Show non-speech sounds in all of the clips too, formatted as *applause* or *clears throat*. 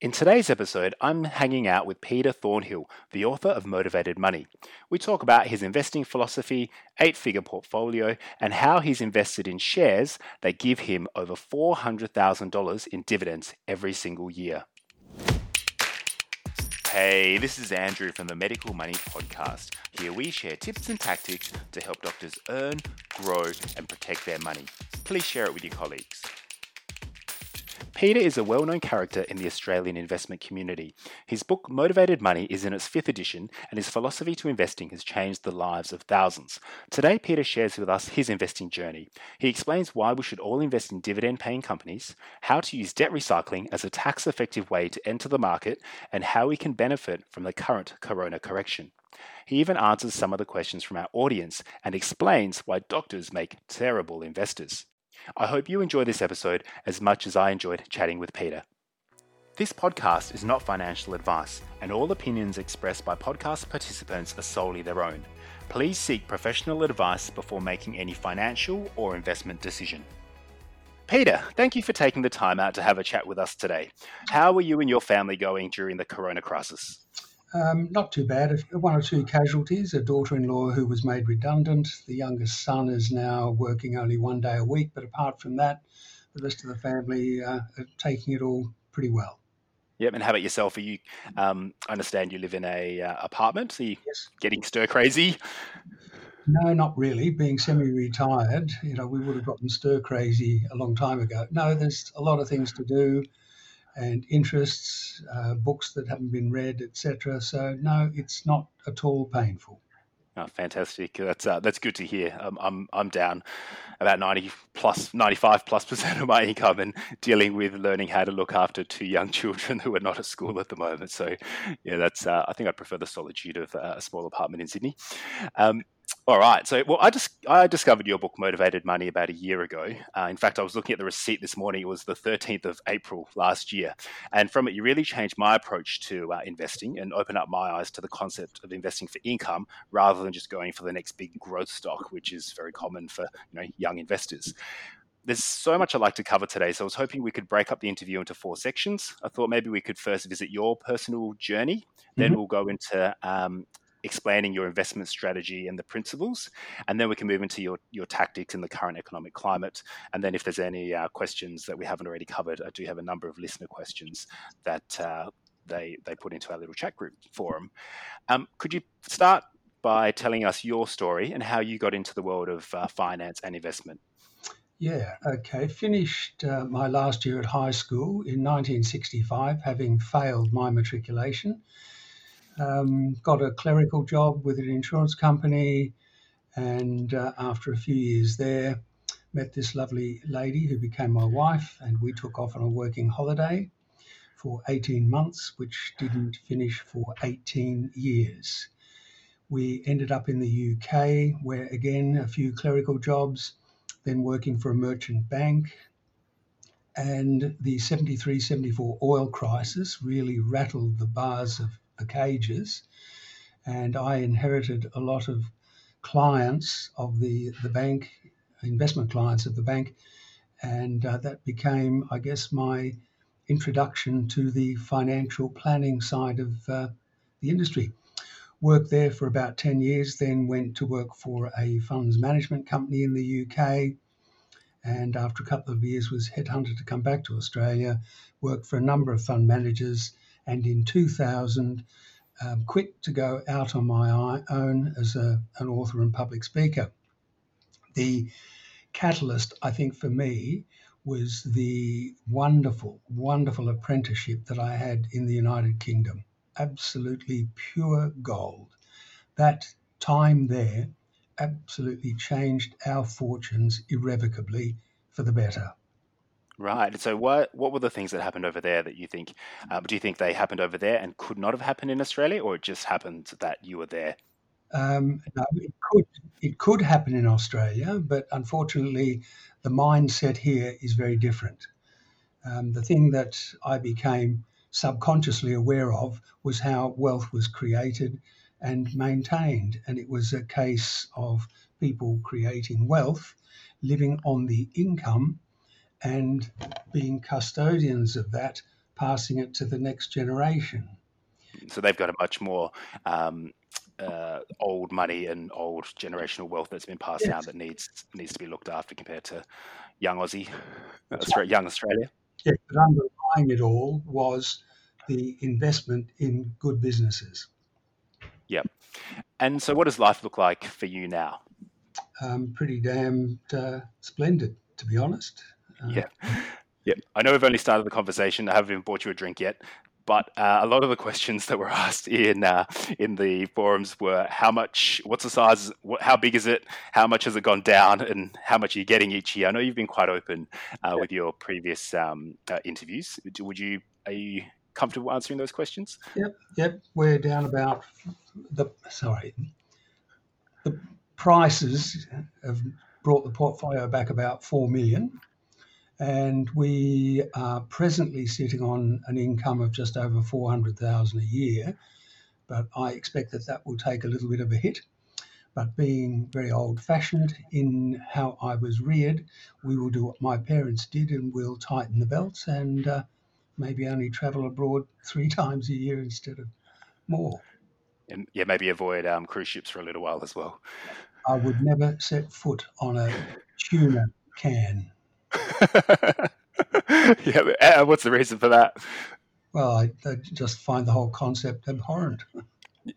In today's episode, I'm hanging out with Peter Thornhill, the author of Motivated Money. We talk about his investing philosophy, eight figure portfolio, and how he's invested in shares that give him over $400,000 in dividends every single year. Hey, this is Andrew from the Medical Money Podcast. Here we share tips and tactics to help doctors earn, grow, and protect their money. Please share it with your colleagues. Peter is a well known character in the Australian investment community. His book, Motivated Money, is in its fifth edition, and his philosophy to investing has changed the lives of thousands. Today, Peter shares with us his investing journey. He explains why we should all invest in dividend paying companies, how to use debt recycling as a tax effective way to enter the market, and how we can benefit from the current corona correction. He even answers some of the questions from our audience and explains why doctors make terrible investors. I hope you enjoy this episode as much as I enjoyed chatting with Peter. This podcast is not financial advice, and all opinions expressed by podcast participants are solely their own. Please seek professional advice before making any financial or investment decision. Peter, thank you for taking the time out to have a chat with us today. How are you and your family going during the corona crisis? Um, not too bad. One or two casualties. A daughter-in-law who was made redundant. The youngest son is now working only one day a week. But apart from that, the rest of the family uh, are taking it all pretty well. Yep. And how about yourself? Are you? Um, I understand you live in a uh, apartment. Are you yes. getting stir crazy? No, not really. Being semi-retired, you know, we would have gotten stir crazy a long time ago. No, there's a lot of things to do and interests, uh, books that haven't been read, etc. So no, it's not at all painful. Oh, fantastic! That's uh, that's good to hear. Um, I'm I'm down about ninety plus, ninety five plus percent of my income, and dealing with learning how to look after two young children who are not at school at the moment. So, yeah, that's. Uh, I think I prefer the solitude of uh, a small apartment in Sydney. Um, all right. So, well, I just I discovered your book, Motivated Money, about a year ago. Uh, in fact, I was looking at the receipt this morning. It was the 13th of April last year, and from it, you really changed my approach to uh, investing and opened up my eyes to the concept of investing for income rather than just going for the next big growth stock, which is very common for you know young investors. There's so much I'd like to cover today, so I was hoping we could break up the interview into four sections. I thought maybe we could first visit your personal journey, then mm-hmm. we'll go into um, explaining your investment strategy and the principles, and then we can move into your your tactics in the current economic climate. And then, if there's any uh, questions that we haven't already covered, I do have a number of listener questions that uh, they they put into our little chat group forum. Um, could you start by telling us your story and how you got into the world of uh, finance and investment? Yeah, okay. Finished uh, my last year at high school in 1965, having failed my matriculation um, got a clerical job with an insurance company, and uh, after a few years there, met this lovely lady who became my wife, and we took off on a working holiday for 18 months, which didn't finish for 18 years. We ended up in the UK, where again, a few clerical jobs, then working for a merchant bank. And the 73 74 oil crisis really rattled the bars of the cages, and I inherited a lot of clients of the the bank, investment clients of the bank, and uh, that became, I guess, my introduction to the financial planning side of uh, the industry. Worked there for about 10 years, then went to work for a funds management company in the UK. And after a couple of years, was headhunted to come back to Australia. Worked for a number of fund managers, and in 2000, um, quit to go out on my own as a, an author and public speaker. The catalyst, I think, for me was the wonderful, wonderful apprenticeship that I had in the United Kingdom. Absolutely pure gold. That time there absolutely changed our fortunes irrevocably for the better. Right. So, what what were the things that happened over there that you think? Um, do you think they happened over there and could not have happened in Australia, or it just happened that you were there? Um, no, it could it could happen in Australia, but unfortunately, the mindset here is very different. Um, the thing that I became subconsciously aware of was how wealth was created and maintained, and it was a case of people creating wealth, living on the income and being custodians of that passing it to the next generation. So they've got a much more um, uh, old money and old generational wealth that's been passed yes. down that needs needs to be looked after compared to young Aussie, uh, young Australia. Yeah, but underlying it all was the investment in good businesses. Yep. And so, what does life look like for you now? Um, pretty damn uh, splendid, to be honest. Uh, yeah. I know we've only started the conversation. I haven't even bought you a drink yet. But uh, a lot of the questions that were *laughs* asked in uh, in the forums were how much, what's the size, what, how big is it, how much has it gone down, and how much are you getting each year? I know you've been quite open uh, with your previous um, uh, interviews. Would you are you comfortable answering those questions? Yep, yep. We're down about the sorry, the prices have brought the portfolio back about four million and we are presently sitting on an income of just over 400,000 a year but I expect that that will take a little bit of a hit. But being very old fashioned in how I was reared we will do what my parents did and we'll tighten the belts and uh, maybe only travel abroad three *laughs* times a year instead of more. And yeah maybe avoid um, cruise ships for a little while as well. I would never set foot on a tuna can *laughs* yeah, uh, what's the reason for that? Well, I, I, just find the whole concept abhorrent.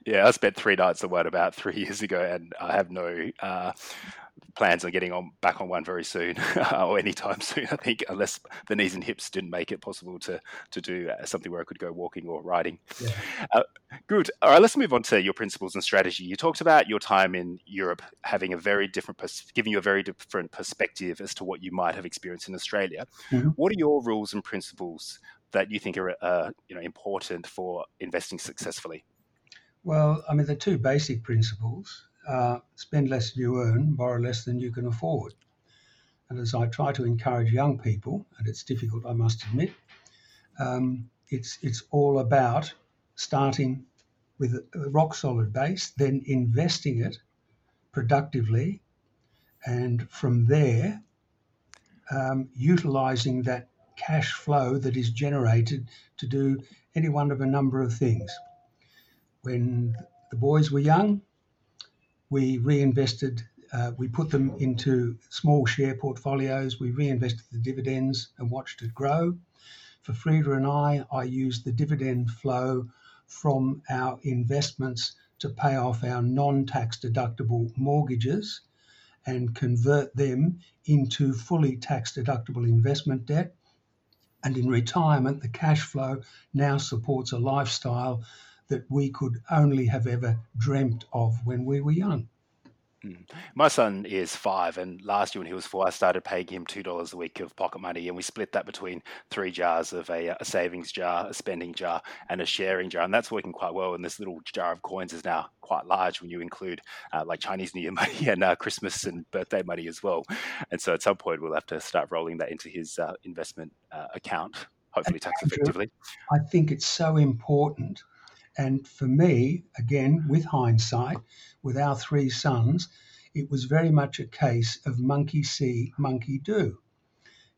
Yeah, I spent three nights at one about three *laughs* years ago, and I have no uh, plans on getting on back on one very soon *laughs* or anytime *laughs* soon. I think unless the knees and hips didn't make it possible to to do uh, something where I could go walking or riding. Yeah. Uh, good. All right, let's move on to your principles and strategy. You talked about your time in Europe having a very different, pers- giving you a very different perspective as to what you might have experienced in Australia. Mm-hmm. What are your rules and principles that you think are uh, you know important for investing successfully? Well, I mean, the two basic principles uh, spend less than you earn, borrow less than you can afford. And as I try to encourage young people, and it's difficult, I must admit, um, it's it's all about starting with a rock solid base, then investing it productively, and from there, um, utilizing that cash flow that is generated to do any one of a number of things. When the boys were young, we reinvested, uh, we put them into small share portfolios, we reinvested the dividends and watched it grow. For Frida and I, I used the dividend flow from our investments to pay off our non tax deductible mortgages and convert them into fully tax deductible investment debt. And in retirement, the cash flow now supports a lifestyle that we could only have ever dreamt of when we were young. Mm. My son is five, and last year when he was four, I started paying him two dollars a week of pocket money, and we split that between three jars of a, a, savings jar, a spending jar, and a sharing jar, and that's working quite well. And this little jar of coins is now quite large when you include uh, like Chinese New Year *laughs* money and uh, Christmas and birthday money as well. And so at some point we'll have to start rolling that into his uh, investment uh, account, hopefully tax effectively. I think it's so important and for me, again, with hindsight, with our three sons, it was very much a case of monkey see, monkey do.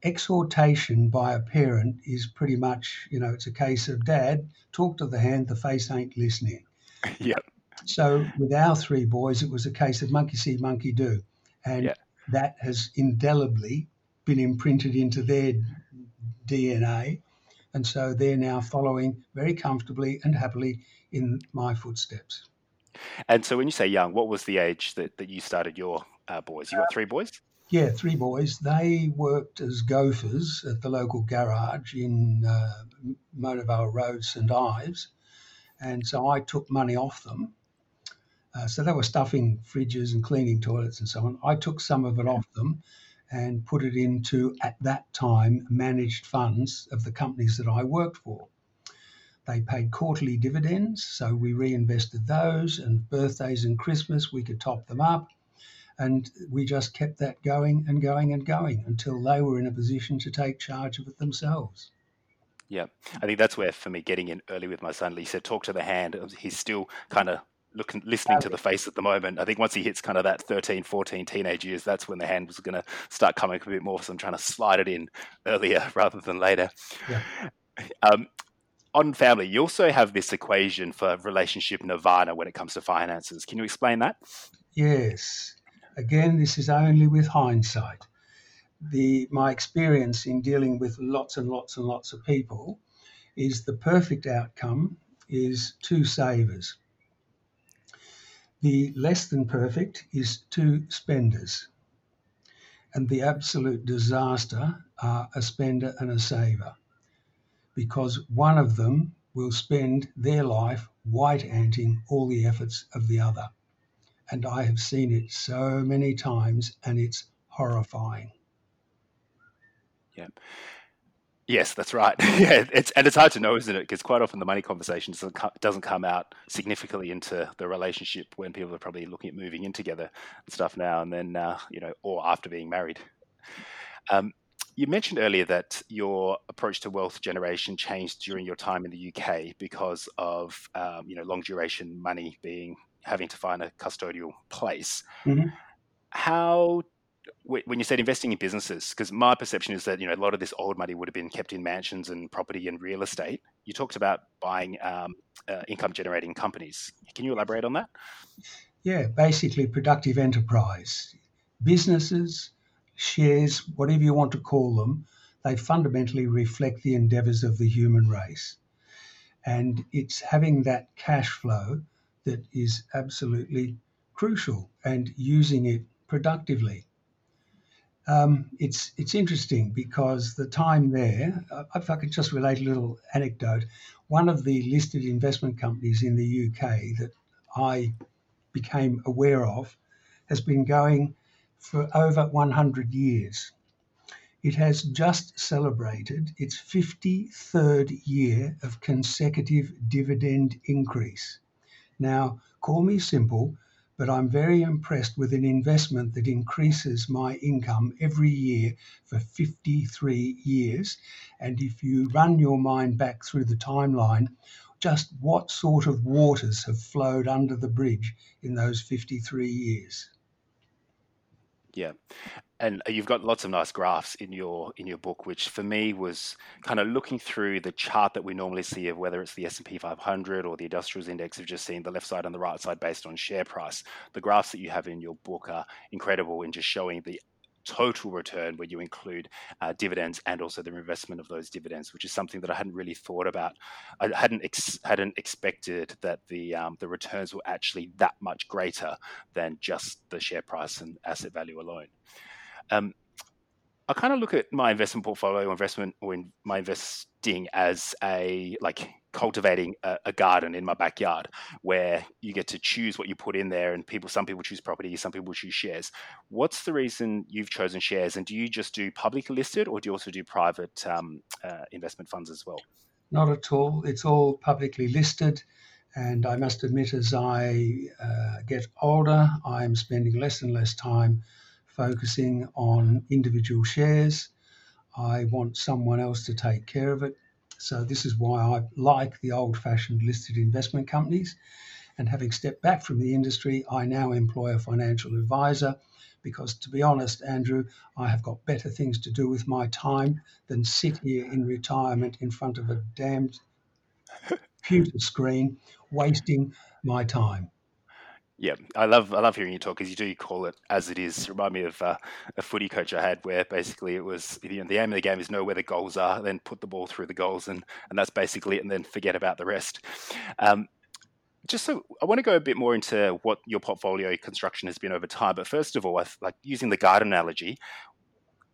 Exhortation by a parent is pretty much, you know, it's a case of dad, talk to the hand, the face ain't listening. *laughs* Yep. So with our three boys, it was a case of monkey see, monkey do. And yep. that has indelibly been imprinted into their DNA and so they're now following very comfortably and happily in my footsteps. And so when you say young, what was the age that, that you started your uh, boys? You got three boys? Yeah, three boys. They worked as gophers at the local garage in uh, Mona Vale Road, St Ives. And so I took money off them. Uh, so they were stuffing fridges and cleaning toilets and so on. I took some of it off them and put it into, at that time, managed funds of the companies that I worked for. They paid quarterly dividends, so we reinvested those, and birthdays and Christmas, we could top them up. And we just kept that going and going and going until they were in a position to take charge of it themselves. Yeah, I think that's where, for me, getting in early with my son, Lisa, talk to the hand. He's still kind of looking listening to the face at the moment. I think once he hits kind of that 13, 14 teenage years, that's when the hand was going to start coming a bit more. So I'm trying to slide it in earlier *laughs* rather than later. Yeah. *laughs* Um, on family, you also have this equation for relationship nirvana when it comes to finances. Can you explain that? Yes. Again, this is only with hindsight. The my experience in dealing with lots and lots and lots of people is the perfect outcome is two savers. The less than perfect is two spenders. And the absolute disaster are a spender and a saver because one of them will spend their life white anting all the efforts of the other. And I have seen it so many times and it's horrifying. Yeah. Yes, that's right. *laughs* yeah, it's and it's hard to know, isn't it? Because quite often the money conversation doesn't come out significantly into the relationship when people are probably looking at moving in together and stuff now, and then uh, you know, or after being married. Um, you mentioned earlier that your approach to wealth generation changed during your time in the UK because of um, you know long duration money being having to find a custodial place. Mm-hmm. How when you said investing in businesses, because my perception is that you know a lot of this old money would have been kept in mansions and property and real estate. You talked about buying um, uh, income generating companies. Can you elaborate on that? Yeah, basically productive enterprise, businesses shares, whatever you want to call them, they fundamentally reflect the endeavors of the human race. And it's having that cash flow that is absolutely crucial and using it productively. Um, it's it's interesting because the time there, uh, if I could just relate a little anecdote, one of the listed investment companies in the UK that I became aware of has been going for over 100 years. It has just celebrated its 53rd year of consecutive dividend increase. Now, call me simple, but I'm very impressed with an investment that increases my income every year for 53 years. And if you run your mind back through the timeline, just what sort of waters have flowed under the bridge in those 53 years? Yeah, and you've got lots of nice graphs in your in your book, which for me was kind of looking through the chart that we normally see of whether it's the S and P 500 or the industrials index of just seeing the left side and the right side based on share price. The graphs that you have in your book are incredible in just showing the total return where you include uh, dividends and also the investment of those dividends, which is something that I hadn't really thought about. I hadn't ex- hadn't expected that the um, the returns were actually that much greater than just the share price and asset value alone. Um, I kind of look at my investment portfolio, investment or in my investing as a like cultivating a, a, garden in my backyard where you get to choose what you put in there and people some people choose property some people choose shares. What's the reason you've chosen shares and do you just do publicly listed or do you also do private um, uh, investment funds as well? Not at all. It's all publicly listed and i must admit as i uh, get older i'm spending less and less time focusing on individual shares i want someone else to take care of it so this is why I like the old-fashioned listed investment companies. And having stepped back from the industry, I now employ a financial advisor because, to be honest, Andrew, I have got better things to do with my time than sit here in retirement in front of a damned computer screen, wasting my time. Yeah, I love I love hearing you talk because you do call it as it is. Remind me of uh, a footy coach I had where basically it was you know, the aim of the game is know where the goals are, then put the ball through the goals, and and that's basically it, and then forget about the rest. Um, just so I want to go a bit more into what your portfolio construction has been over time. But first of all, I, like using the garden analogy,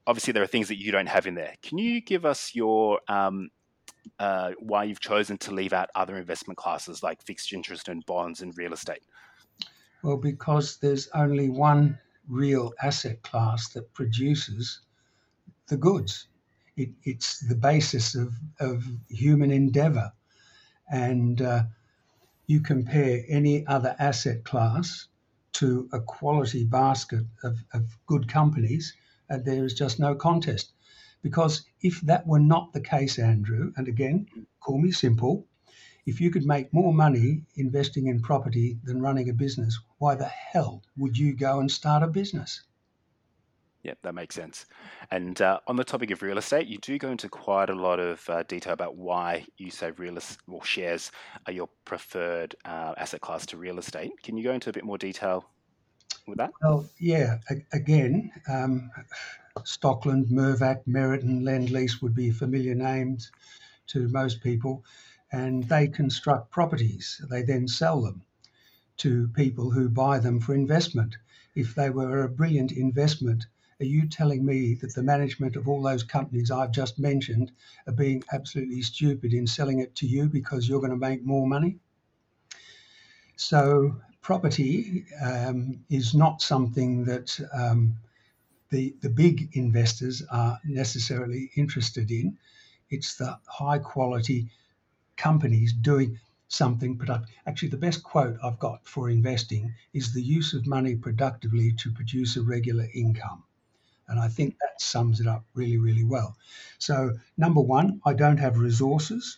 obviously there are things that you don't have in there. Can you give us your um, uh, why you've chosen to leave out other investment classes like fixed interest and bonds and real estate? Well, because there's only one real asset class that produces the goods. It, it's the basis of, of human endeavor. And uh, you compare any other asset class to a quality basket of, of good companies, and there is just no contest. Because if that were not the case, Andrew, and again, call me simple, if you could make more money investing in property than running a business, why the hell would you go and start a business? Yeah, that makes sense. And uh, on the topic of real estate, you do go into quite a lot of uh, detail about why you say real estate or shares are your preferred uh, asset class to real estate. Can you go into a bit more detail with that? Well, yeah. A- again, um, Stockland, Mirvac, Meriton, Lendlease would be familiar names to most people, and they construct properties. They then sell them to people who buy them for investment. If they were a brilliant investment, are you telling me that the management of all those companies I've just mentioned are being absolutely stupid in selling it to you because you're going to make more money? So, property um, is not something that um, the, the big investors are necessarily interested in. It's the high quality companies doing something productive. Actually, the best quote I've got for investing is the use of money productively to produce a regular income. And I think that sums it up really, really well. So, number one, I don't have resources.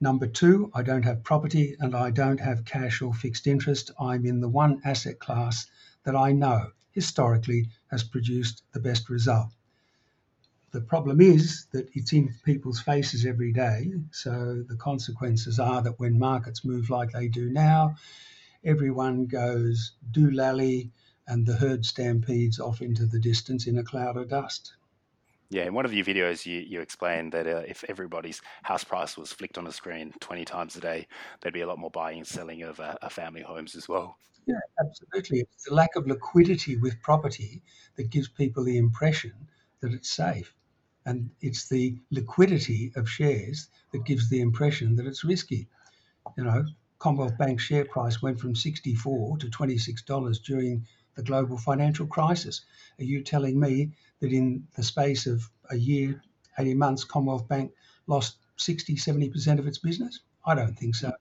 Number two, I don't have property and I don't have cash or fixed interest. I'm in the one asset class that I know historically has produced the best result. The problem is that it's in people's faces every day. So the consequences are that when markets move like they do now, everyone goes doolally and the herd stampedes off into the distance in a cloud of dust. Yeah, in one of your videos, you, you explained that uh, if everybody's house price was flicked on a screen 20 times a day, there'd be a lot more buying and selling of uh, family homes as well. Yeah, absolutely. It's the lack of liquidity with property that gives people the impression that it's safe. And it's the liquidity of shares that gives the impression that it's risky. You know, Commonwealth Bank share price went from 64 to $26 during the global financial crisis. Are you telling me that in the space of a year, 18 months, Commonwealth Bank lost 60, 70% of its business? I don't think so.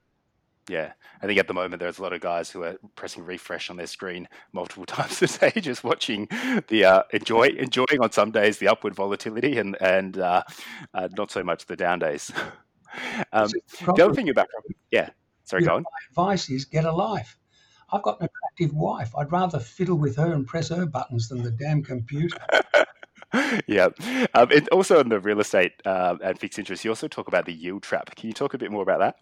Yeah, I think at the moment there's a lot of guys who are pressing refresh on their screen multiple *laughs* times a day, just watching the uh, enjoy enjoying on some days the upward volatility and and uh, uh, not so much the down days. *laughs* Um, the other thing about yeah, sorry, yeah, go on. My advice is get a life. I've got an attractive wife. I'd rather fiddle with her and press her buttons than the damn computer. *laughs* yeah. Um, and also in the real estate uh, and fixed interest, you also talk about the yield trap. Can you talk a bit more about that?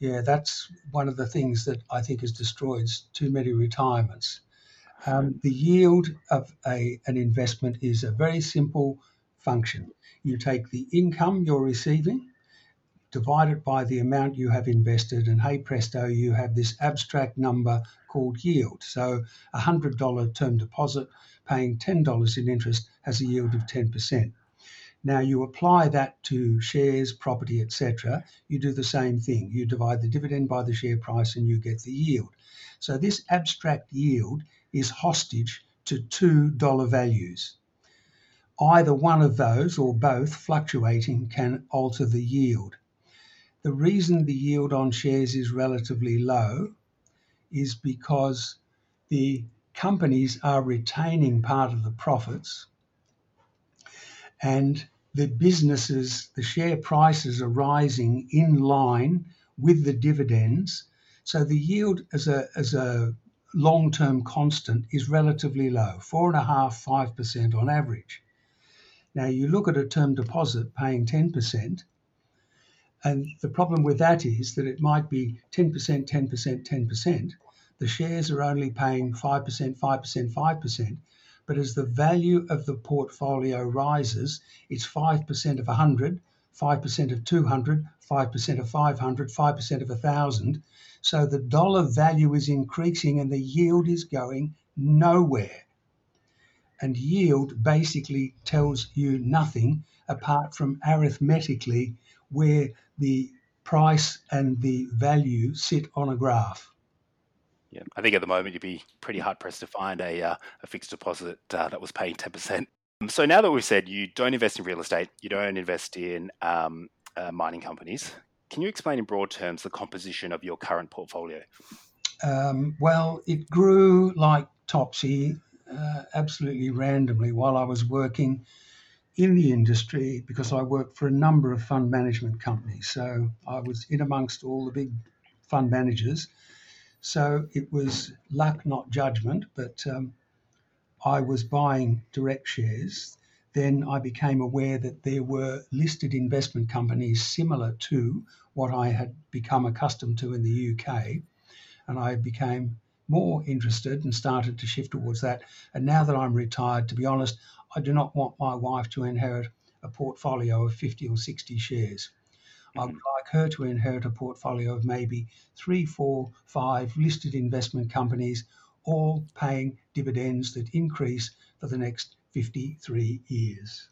Yeah, that's one of the things that I think has destroyed too many retirements. Um, the yield of a, an investment is a very simple function. You take the income you're receiving, divide it by the amount you have invested, and hey presto, you have this abstract number called yield. So a $100 term deposit paying $10 in interest has a yield of 10%. Now you apply that to shares, property, etc. You do the same thing. You divide the dividend by the share price and you get the yield. So this abstract yield is hostage to two dollar values. Either one of those or both fluctuating can alter the yield. The reason the yield on shares is relatively low is because the companies are retaining part of the profits and the businesses, the share prices are rising in line with the dividends. So the yield as a, as a long term constant is relatively low, four and a half, five percent on average. Now you look at a term deposit paying 10%, and the problem with that is that it might be 10%, 10%, 10%. The shares are only paying 5%, 5%, 5%. But as the value of the portfolio rises, it's 5% of 100, 5% of 200, 5% of 500, 5% of 1,000. So the dollar value is increasing and the yield is going nowhere. And yield basically tells you nothing apart from arithmetically where the price and the value sit on a graph. Yeah, I think at the moment you'd be pretty hard pressed to find a, uh, a fixed deposit uh, that was paying 10%. Um, so now that we've said you don't invest in real estate, you don't invest in um, uh, mining companies, can you explain in broad terms the composition of your current portfolio? Um, well, it grew like topsy, uh, absolutely randomly while I was working in the industry because I worked for a number of fund management companies. So I was in amongst all the big fund managers. So it was luck, not judgment. But um, I was buying direct shares, then I became aware that there were listed investment companies similar to what I had become accustomed to in the UK. And I became more interested and started to shift towards that. And now that I'm retired, to be honest, I do not want my wife to inherit a portfolio of 50 or 60 shares. I would mm-hmm. like her to inherit a portfolio of maybe three, four, five listed investment companies, all paying dividends that increase for the next 53 years.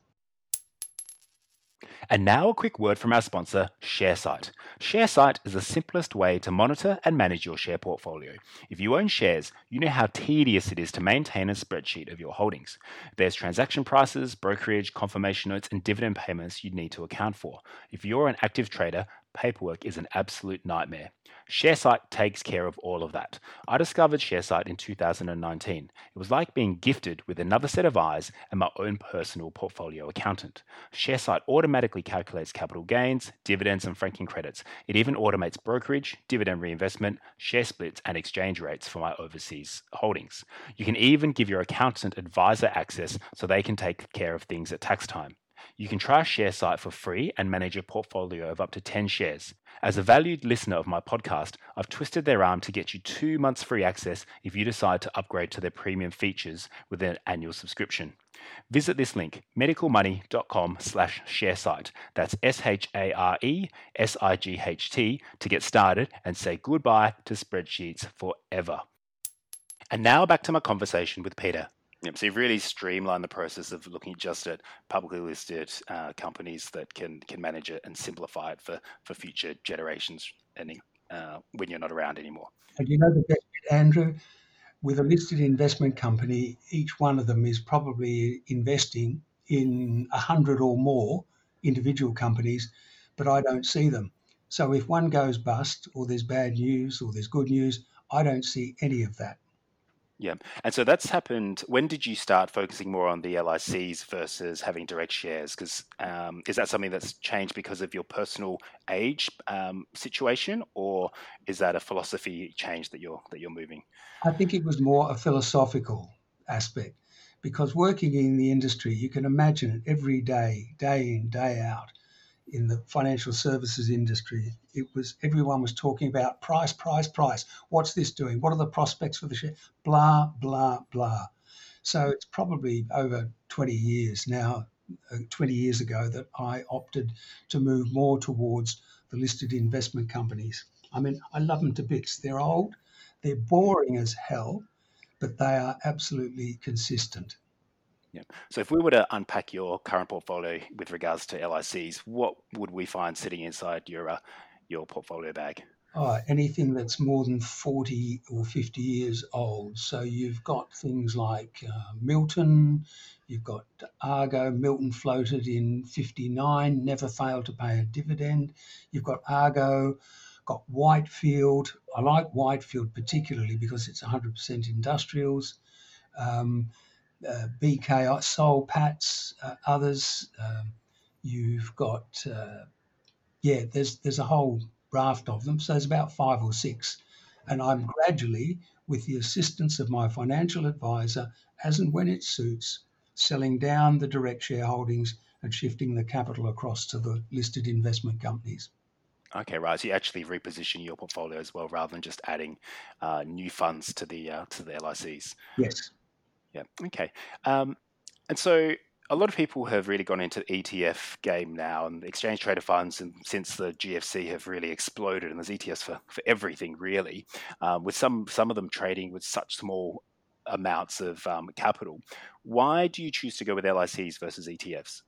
And now a quick word from our sponsor, Sharesight. Sharesight is the simplest way to monitor and manage your share portfolio. If you own shares, you know how tedious it is to maintain a spreadsheet of your holdings. There's transaction prices, brokerage, confirmation notes, and dividend payments you need to account for. If you're an active trader, paperwork is an absolute nightmare. Sharesight takes care of all of that. I discovered Sharesight in 2019. It was like being gifted with another set of eyes and my own personal portfolio accountant. Sharesight automatically calculates capital gains, dividends, and franking credits. It even automates brokerage, dividend reinvestment, share splits, and exchange rates for my overseas holdings. You can even give your accountant advisor access so they can take care of things at tax time. You can try Sharesight for free and manage a portfolio of up to 10 shares. As a valued listener of my podcast, I've twisted their arm to get you two months free access if you decide to upgrade to their premium features with an annual subscription. Visit this link, medicalmoney.com slash sharesight. That's S-H-A-R-E-S-I-G-H-T to get started and say goodbye to spreadsheets forever. And now back to my conversation with Peter. Yep. So you've really streamlined the process of looking just at publicly listed uh, companies that can can manage it and simplify it for for future generations and uh, when you're not around anymore. And you know the best bit, Andrew, with a listed investment company, each one of them is probably investing in a hundred or more individual companies, but I don't see them. So if one goes bust, or there's bad news, or there's good news, I don't see any of that. Yeah. And so that's happened. When did you start focusing more on the LICs versus having direct shares? Because um, is that something that's changed because of your personal age um, situation, or is that a philosophy change that you're that you're moving? I think it was more a philosophical aspect because working in the industry, you can imagine it every day, day in, day out in the financial services industry, it was everyone was talking about price, price, price. What's this doing? What are the prospects for the share? Blah, blah, blah. So it's probably over 20 years now, uh, 20 years ago, that I opted to move more towards the listed investment companies. I mean, I love them to bits. They're old, they're boring as hell, but they are absolutely consistent. Yeah. So if we were to unpack your current portfolio with regards to LICs, what would we find sitting inside your uh, your portfolio bag? Oh, anything that's more than 40 or 50 years old. So you've got things like uh, Milton, you've got Argo. Milton floated in 59, never failed to pay a dividend. You've got Argo, got Whitefield. I like Whitefield particularly because it's 100% industrials. Um, uh, BK, Soul Patts, uh, others. Um, you've got, uh, yeah, there's there's a whole raft of them. So there's about five or six, and I'm gradually, with the assistance of my financial advisor, as and when it suits, selling down the direct shareholdings and shifting the capital across to the listed investment companies. Okay, right. So you actually reposition your portfolio as well, rather than just adding uh, new funds to the uh, to the LICs. Yes. Yeah. Okay. Um, and so a lot of people have really gone into the ETF game now, and exchange traded funds, and since the GFC have really exploded, and there's ETFs for, for everything really, um, with some some of them trading with such small amounts of um, capital. Why do you choose to go with LICs versus ETFs?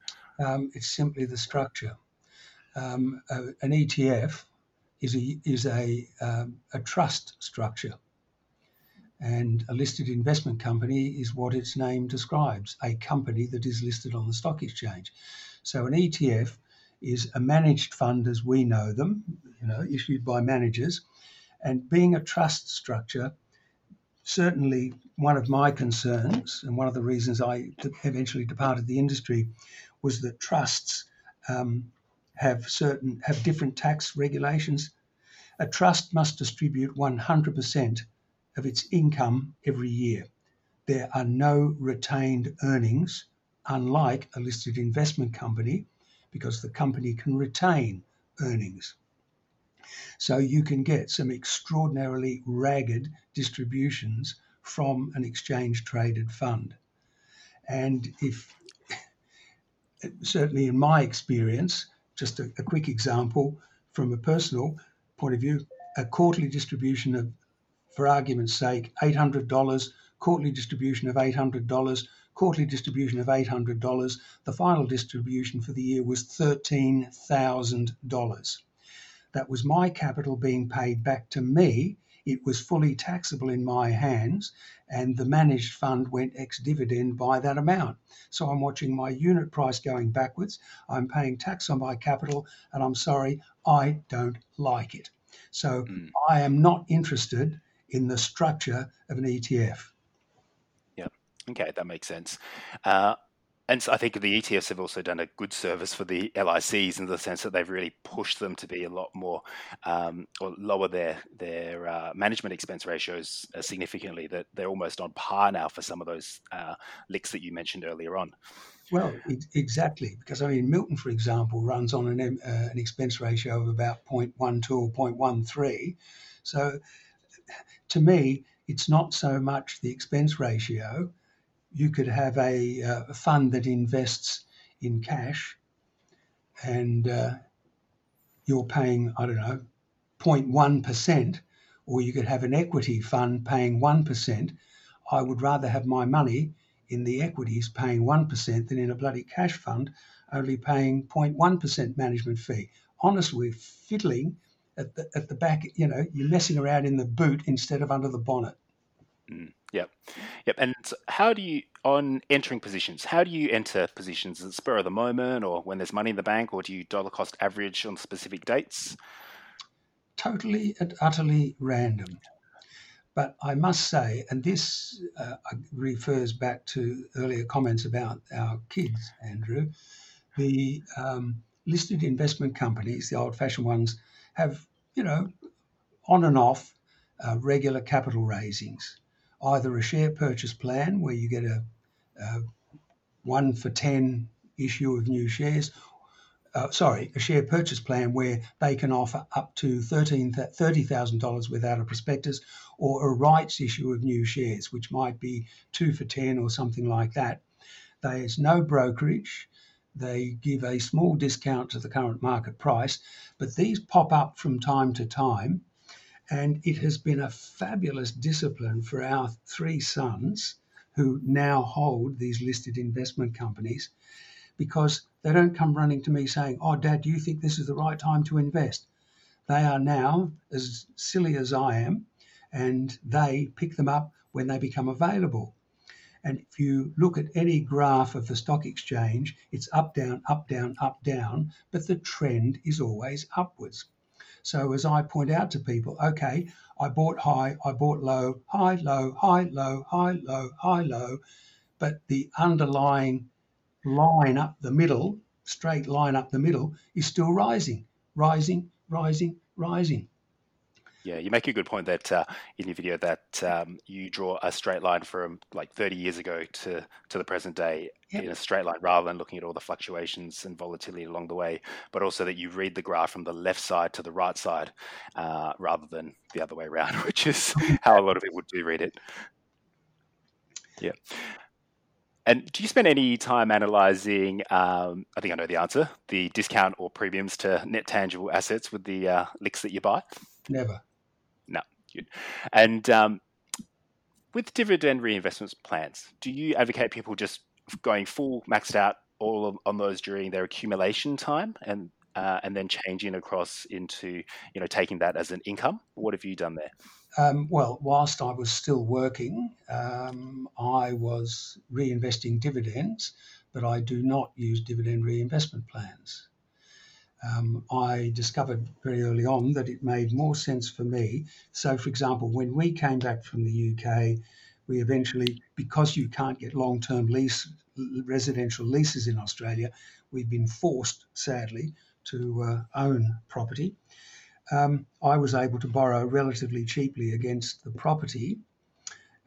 Um, it's simply the structure. Um, an ETF is a is a um, a trust structure. And a listed investment company is what its name describes a company that is listed on the stock exchange. So an ETF is a managed fund as we know them, you know, issued by managers. And being a trust structure, certainly one of my concerns and one of the reasons I eventually departed the industry was that trusts um, have certain have different tax regulations. A trust must distribute 100% of its income every year. there are no retained earnings, unlike a listed investment company, because the company can retain earnings. So you can get some extraordinarily ragged distributions from an exchange traded fund. And if, certainly in my experience, just a, a quick example from a personal point of view, a quarterly distribution of, for argument's sake, $800, quarterly distribution of $800, quarterly distribution of $800. The final distribution for the year was $13,000. That was my capital being paid back to me. It was fully taxable in my hands, and the managed fund went ex dividend by that amount. So I'm watching my unit price going backwards. I'm paying tax on my capital, and I'm sorry, I don't like it. So mm. I am not interested in the structure of an ETF. Yeah, okay, that makes sense. Uh, and so I think the ETFs have also done a good service for the LICs in the sense that they've really pushed them to be a lot more um, or lower their their uh, management expense ratios uh, significantly. That they're almost on par now for some of those uh, LICs that you mentioned earlier on. Well, it, exactly, because I mean Milton, for example, runs on an, uh, an expense ratio of about 0.12 or 0.13. So, to me, it's not so much the expense ratio you could have a, uh, fund that invests in cash and uh, you're paying, I don't know, 0.1%, or you could have an equity fund paying 1%. I would rather have my money in the equities paying 1% than in a bloody cash fund only paying 0.1% management fee. Honestly, fiddling at the, at the back, you know, you're messing around in the boot instead of under the bonnet. Mm. Yep. Yep. And how do you, on entering positions, how do you enter positions? Is it spur of the moment or when there's money in the bank, or do you dollar cost average on specific dates? Totally and utterly random. But I must say, and this uh, refers back to earlier comments about our kids, Andrew, the um, listed investment companies, the old fashioned ones, have, you know, on and off uh, regular capital raisings either a share purchase plan where you get a, a one for 10 issue of new shares, uh, sorry, a share purchase plan where they can offer up to $30,000 without a prospectus, or a rights issue of new shares, which might be two for 10 or something like that. There's no brokerage. They give a small discount to the current market price, but these pop up from time to time and it has been a fabulous discipline for our three sons who now hold these listed investment companies because they don't come running to me saying, Oh, dad, do you think this is the right time to invest? They are now as silly as I am, and they pick them up when they become available. And if you look at any graph of the stock exchange, it's up, down, up, down, up, down, but the trend is always upwards. So as I point out to people, okay, I bought high, I bought low, high, low, high, low, high, low, high, low, but the underlying line up the middle, straight line up the middle, is still rising, rising, rising, rising. Yeah, you make a good point that uh, in your video that um, you draw a straight line from like 30 years ago to to the present day yep. in a straight line, rather than looking at all the fluctuations and volatility along the way. But also that you read the graph from the left side to the right side, uh, rather than the other way around, *laughs* which is *laughs* how a lot of people do read it. Yeah. And do you spend any time analysing? Um, I think I know the answer. The discount or premiums to net tangible assets with the uh, LICs that you buy. Never. And um, with dividend reinvestment plans, do you advocate people just going full maxed out all of, on those during their accumulation time and uh, and then changing across into you know taking that as an income? What have you done there? Um, well, whilst I was still working, um, I was reinvesting dividends, but I do not use dividend reinvestment plans um, I discovered very early on that it made more sense for me. So, for example, when we came back from the UK, we eventually, because you can't get long term lease residential leases in Australia, we've been forced, sadly, to uh, own property. Um, I was able to borrow relatively cheaply against the property.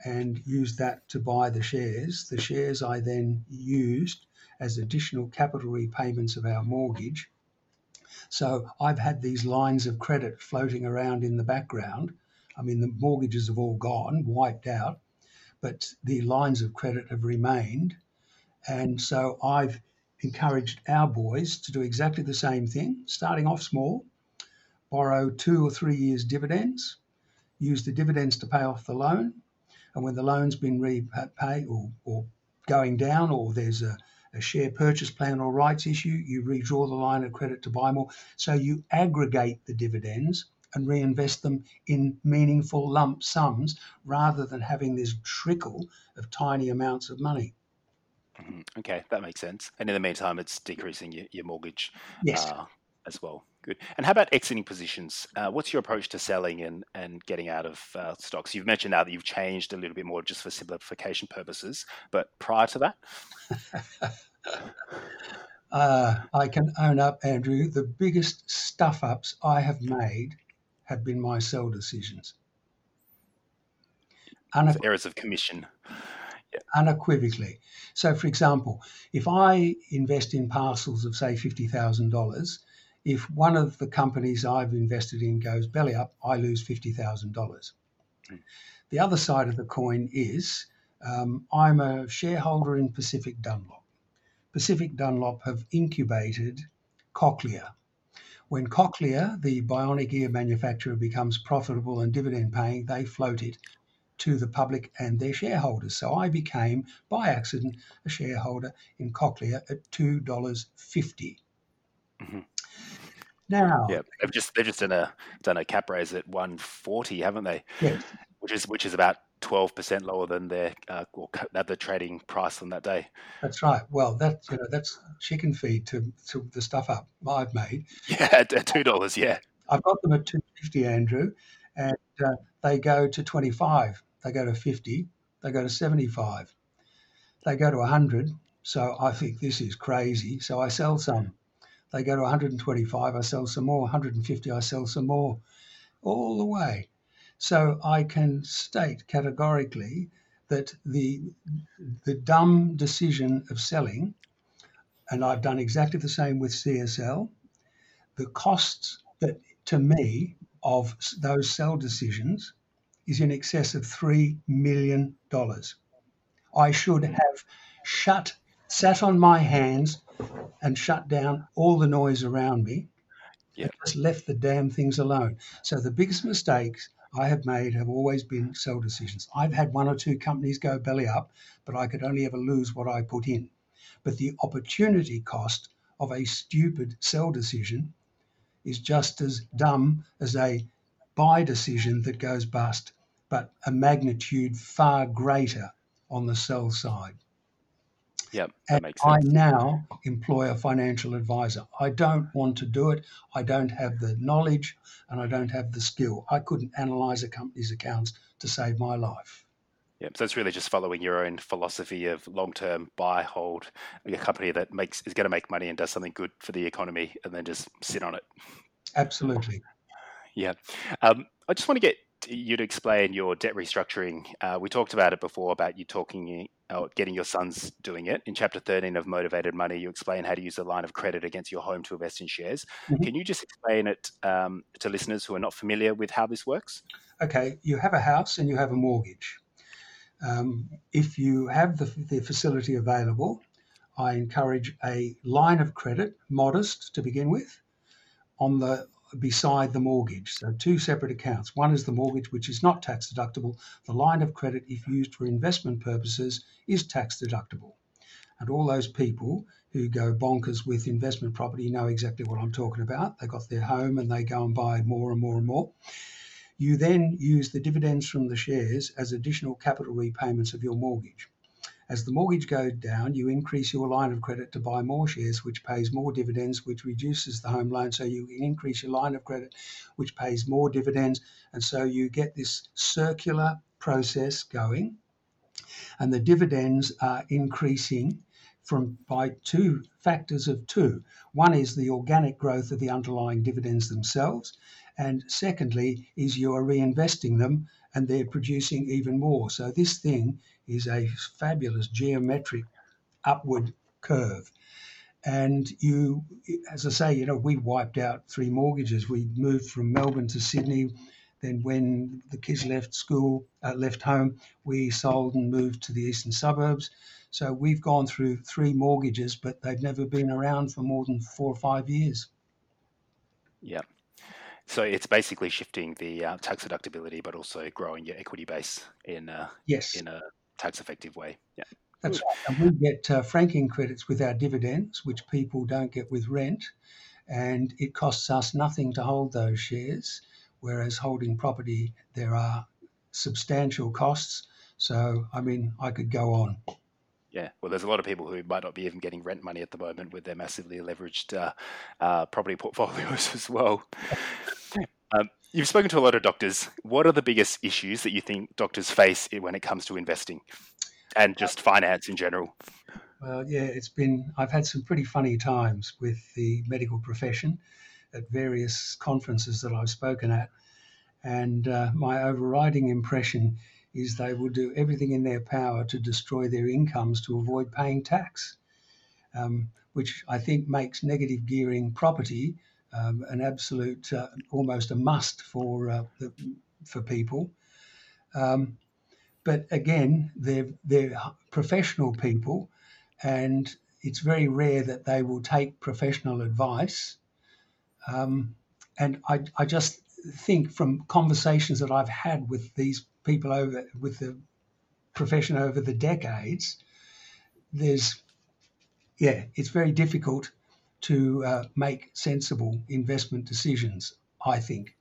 and used that to buy the shares. The shares I then used as additional capital repayments of our mortgage. So I've had these lines of credit floating around in the background. I mean, the mortgages have all gone, wiped out, but the lines of credit have remained. And so I've encouraged our boys to do exactly the same thing, starting off small, borrow two or three years dividends, use the dividends to pay off the loan, and when the loan's been repaid or, or going down or there's a, a share purchase plan or rights issue, you redraw the line of credit to buy more. So you aggregate the dividends and reinvest them in meaningful lump sums rather than having this trickle of tiny amounts of money. Mm-hmm. Okay, that makes sense. And in the meantime, it's decreasing your, your mortgage yes. Uh, as well. Good. And how about exiting positions? Uh, what's your approach to selling and, and getting out of uh, stocks? You've mentioned now that you've changed a little bit more just for simplification purposes, but prior to that? *laughs* uh, I can own up, Andrew, the biggest stuff ups I have made have been my sell decisions. Unequ- errors of commission. Yeah. Unequivocally. So, for example, if I invest in parcels of, say, $50,000, if one of the companies I've invested in goes belly up, I lose $50,000. Mm. The other side of the coin is um, I'm a shareholder in Pacific Dunlop. Pacific Dunlop have incubated Cochlear. When Cochlear, the bionic ear manufacturer, becomes profitable and dividend paying, they float it to the public and their shareholders. So I became, by accident, a shareholder in Cochlear at $2.50. Mm-hmm. Now, yeah, they've just they've just done a done a cap raise at 140, haven't they? Yes. Which is which is about 12% lower than their uh, or the trading price on that day. That's right. Well, that you know that's chicken feed to, to the stuff up I've made. Yeah, at two dollars. Yeah, I've got them at two fifty, Andrew, and uh, they go to twenty five. They go to fifty. They go to seventy five. They go to hundred. So I think this is crazy. So I sell some. They go to 125, I sell some more. 150, I sell some more. All the way. So I can state categorically that the the dumb decision of selling, and I've done exactly the same with CSL, the costs that to me of those sell decisions is in excess of three million dollars. I should have shut sat on my hands and shut down all the noise around me yeah. just left the damn things alone. So the biggest mistakes I have made have always been sell decisions. I've had one or two companies go belly up, but I could only ever lose what I put in. But the opportunity cost of a stupid sell decision is just as dumb as a buy decision that goes bust, but a magnitude far greater on the sell side. Yeah, and I now employ a financial advisor. I don't want to do it. I don't have the knowledge and I don't have the skill. I couldn't analyze a company's accounts to save my life. Yeah, so it's really just following your own philosophy of long-term buy, hold, a company that makes is going to make money and does something good for the economy, and then just sit on it. Absolutely. Yeah, um, I just want to get you to explain your debt restructuring. Uh, we talked about it before about you talking, uh, getting your sons doing it. In chapter 13 of Motivated Money, you explain how to use a line of credit against your home to invest in shares. Mm-hmm. Can you just explain it um, to listeners who are not familiar with how this works? Okay, you have a house and you have a mortgage. Um, if you have the, the facility available, I encourage a line of credit, modest to begin with, on the beside the mortgage. So, two separate accounts. One is the mortgage, which is not tax deductible. The line of credit, if used for investment purposes, is tax deductible. And all those people who go bonkers with investment property know exactly what I'm talking about. They got their home and they go and buy more and more and more. You then use the dividends from the shares as additional capital repayments of your mortgage. As the mortgage goes down, you increase your line of credit to buy more shares, which pays more dividends, which reduces the home loan. So you increase your line of credit, which pays more dividends. And so you get this circular process going. And the dividends are increasing from by two factors of two. One is the organic growth of the underlying dividends themselves, And secondly, is you are reinvesting them and they're producing even more. So this thing is a fabulous geometric upward curve. And you, as I say, you know, we wiped out three mortgages. We moved from Melbourne to Sydney. Then, when the kids left school, uh, left home, we sold and moved to the eastern suburbs. So we've gone through three mortgages, but they've never been around for more than four or five years. Yeah. So it's basically shifting the uh, tax deductibility, but also growing your equity base in a, yes in a tax effective way. Yeah. That's right. And we get uh, franking credits with our dividends, which people don't get with rent. And it costs us nothing to hold those shares, whereas holding property, there are substantial costs. So, I mean, I could go on. Yeah, well, there's a lot of people who might not be even getting rent money at the moment with their massively leveraged uh, uh, property portfolios *laughs* as well. *laughs* Um, you've spoken to a lot of doctors. What are the biggest issues that you think doctors face when it comes to investing? and just finance in general? Well, yeah, it's been, I've had some pretty funny times with the medical profession at various conferences that I've spoken at. And uh, my overriding impression is they will do everything in their power to destroy their incomes to avoid paying tax, um, which I think makes negative gearing property um, an absolute, uh, almost a must for uh, the, for people. Um, but again, they're they're professional people, and it's very rare that they will take professional advice. Um, and I, I just think from conversations that I've had with these people over with the profession over the decades, there's yeah, it's very difficult to uh, make sensible investment decisions. I think.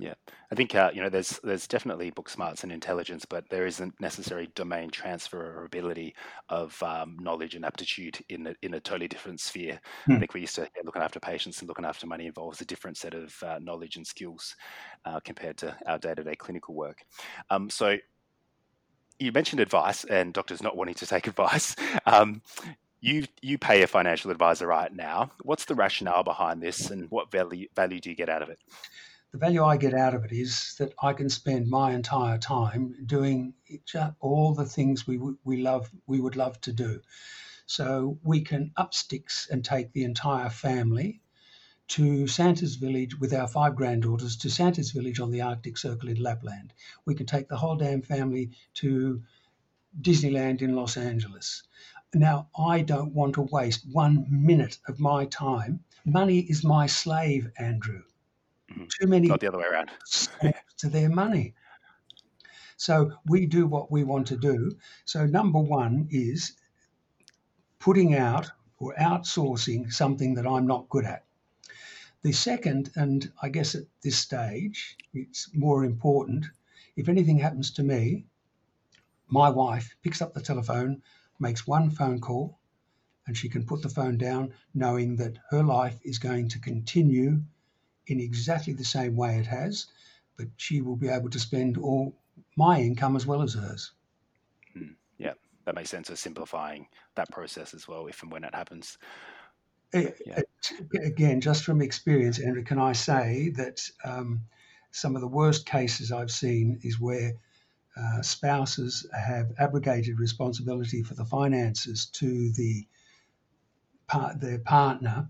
Yeah, I think uh, you know there's there's definitely book smarts and intelligence, but there isn't necessary domain transferability of um, knowledge and aptitude in a, in a totally different sphere. Hmm. I think we used to yeah, looking after patients and looking after money involves a different set of uh, knowledge and skills uh, compared to our day to day clinical work. Um, so you mentioned advice and doctors not wanting to take *laughs* advice. Um, you you pay a financial advisor right now. What's the rationale behind this, and what value value do you get out of it? the value I get out of it is that I can spend my entire time doing all the things we we love we would love to do. So we can up sticks and take the entire family to Santa's village with our five granddaughters to Santa's village on the Arctic Circle in Lapland. We can take the whole damn family to Disneyland in Los Angeles. Now, I don't want to waste one minute of my time. Money is my slave, Andrew. Mm-hmm. Too many not the other way around to their money. So we do what we want to do. So number one is putting out or outsourcing something that I'm not good at. The second, and I guess at this stage, it's more important. If anything happens to me, my wife picks up the telephone, makes one phone call, and she can put the phone down knowing that her life is going to continue in exactly the same way it has, but she will be able to spend all my income as well as hers. Mm, yeah, that makes sense of simplifying that process as well, if and when it happens. Eh, yeah. Eh, again, just from experience, Andrew, can I say that um, some of the worst cases I've seen is where uh, spouses have abrogated responsibility for the finances to the part, their partner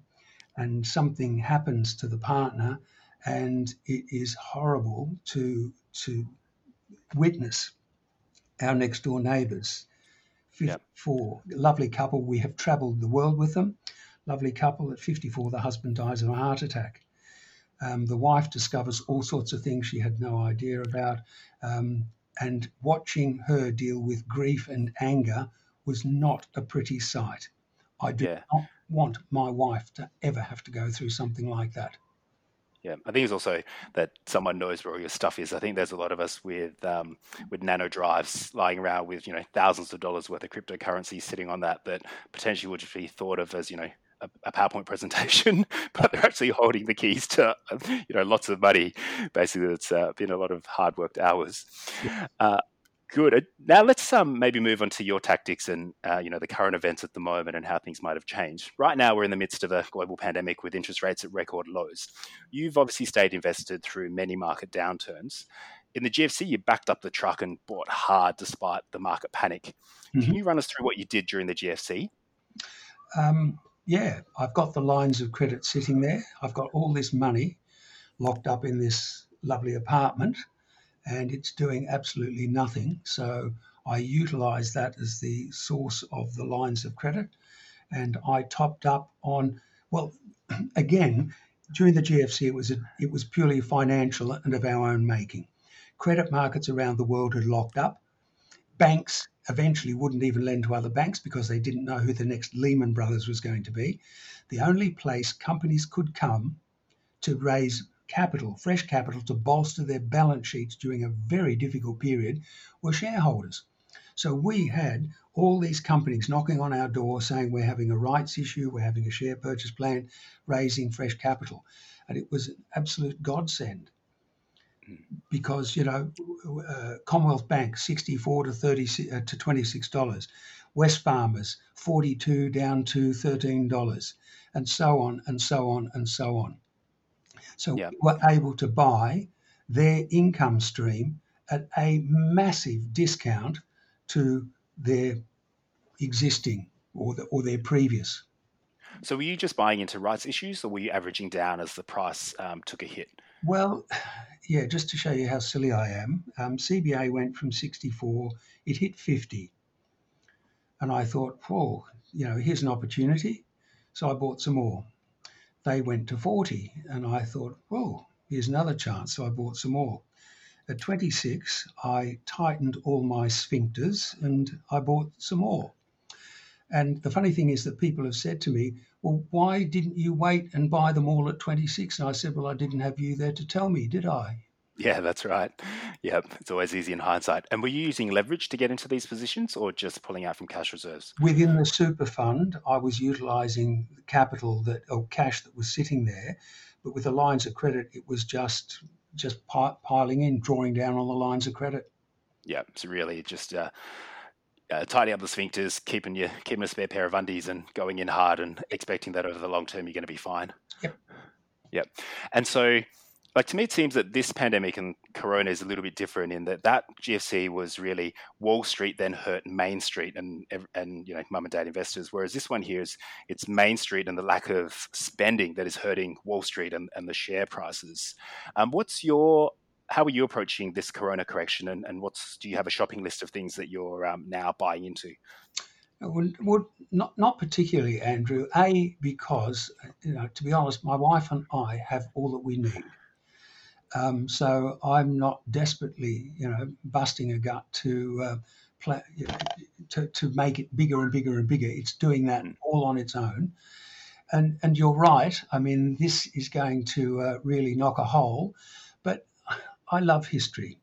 and something happens to the partner and it is horrible to to witness our next door neighbors 54 yep. lovely couple we have traveled the world with them. Lovely couple at 54 the husband dies of a heart attack. Um, the wife discovers all sorts of things she had no idea about. Um, and watching her deal with grief and anger was not a pretty sight i do yeah. not want my wife to ever have to go through something like that. Yeah, I think it's also that someone knows where all your stuff is. I think there's a lot of us with um, with nano drives lying around with you know thousands of dollars worth of cryptocurrency sitting on that that potentially would just be thought of as you know a, a PowerPoint *laughs* presentation, but they're actually holding the keys to you know lots of money. Basically, it's uh, been a lot of hard worked hours. Uh, Good. Uh, now let's um, maybe move on to your tactics and uh, you know the current events at the moment and how things might have changed. Right now, we're in the midst of a global pandemic with interest rates at record lows. You've obviously stayed invested through many market downturns. In the GFC, you backed up the truck and bought hard despite the market panic. Mm-hmm. Can you run us through what you did during the GFC? Um, yeah, I've got the lines of credit sitting there. I've got all this money locked up in this lovely apartment and it's doing absolutely nothing. So I utilized that as the source of the lines of credit and I topped up on, well, *clears throat* again, during the GFC, it was, a, it was purely financial and of our own making. Credit markets around the world had locked up. Banks eventually wouldn't even lend to other banks because they didn't know who the next Lehman Brothers was going to be. The only place companies could come to raise capital, fresh capital, to bolster their balance sheets during a very difficult period were shareholders. So we had all these companies knocking on our door saying we're having a rights issue, we're having a share purchase plan, raising fresh capital. And it was an absolute godsend because, you know, uh, Commonwealth Bank, 64 to 30 uh, to $26. Wesfarmers 42 down to $13 and so on and so on and so on. So we were able to buy their income stream at a massive discount to their existing or, the, or their previous. So were you just buying into rights issues, or were you averaging down as the price um, took a hit? Well, yeah, just to show you how silly I am, um, CBA went from 64, it hit 50. And I thought, oh, you know, here's an opportunity. So I bought some more they went to 40. And I thought, whoa, here's another chance. So I bought some more. At 26, I tightened all my sphincters and I bought some more. And the funny thing is that people have said to me, well, why didn't you wait and buy them all at 26? And I said, well, I didn't have you there to tell me, did I? Yeah, that's right. Yeah, it's always easy in hindsight. And were you using leverage to get into these positions or just pulling out from cash reserves? Within the super fund, I was utilizing capital that or cash that was sitting there, but with the lines of credit, it was just just piling in, drawing down on the lines of credit. Yeah, it's really just uh, uh, tidying up the sphincters, keeping your keeping a spare pair of undies, and going in hard, and expecting that over the long term you're going to be fine. Yep. Yep. And so like to me, it seems that this pandemic and Corona is a little bit different in that that GFC was really Wall Street then hurt Main Street and and you know mum and dad investors, whereas this one here is it's Main Street and the lack of spending that is hurting Wall Street and, and the share prices. Um, what's your how are you approaching this Corona correction, and, and what's do you have a shopping list of things that you're um, now buying into? Well, well, not not particularly, Andrew. A because you know, to be honest, my wife and I have all that we need. Um, so I'm not desperately, you know, busting a gut to, uh, play, you know, to to make it bigger and bigger and bigger. It's doing that mm. all on its own. And and you're right. I mean, this is going to uh, really knock a hole. I love history.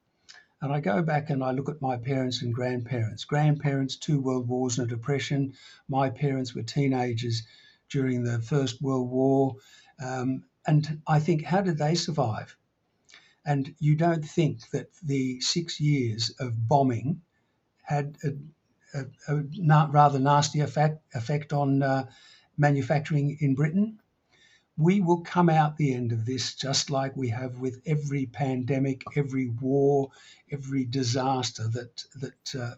And I go back and I look at my parents and grandparents. Grandparents, two world wars and a depression. My parents were teenagers during the First World War. Um, and I think, how did they survive? And you don't think that the six years of bombing had a, a, a rather nasty effect, effect on uh, manufacturing in Britain? We will come out the end of this just like we have with every pandemic, every war, every disaster that that uh,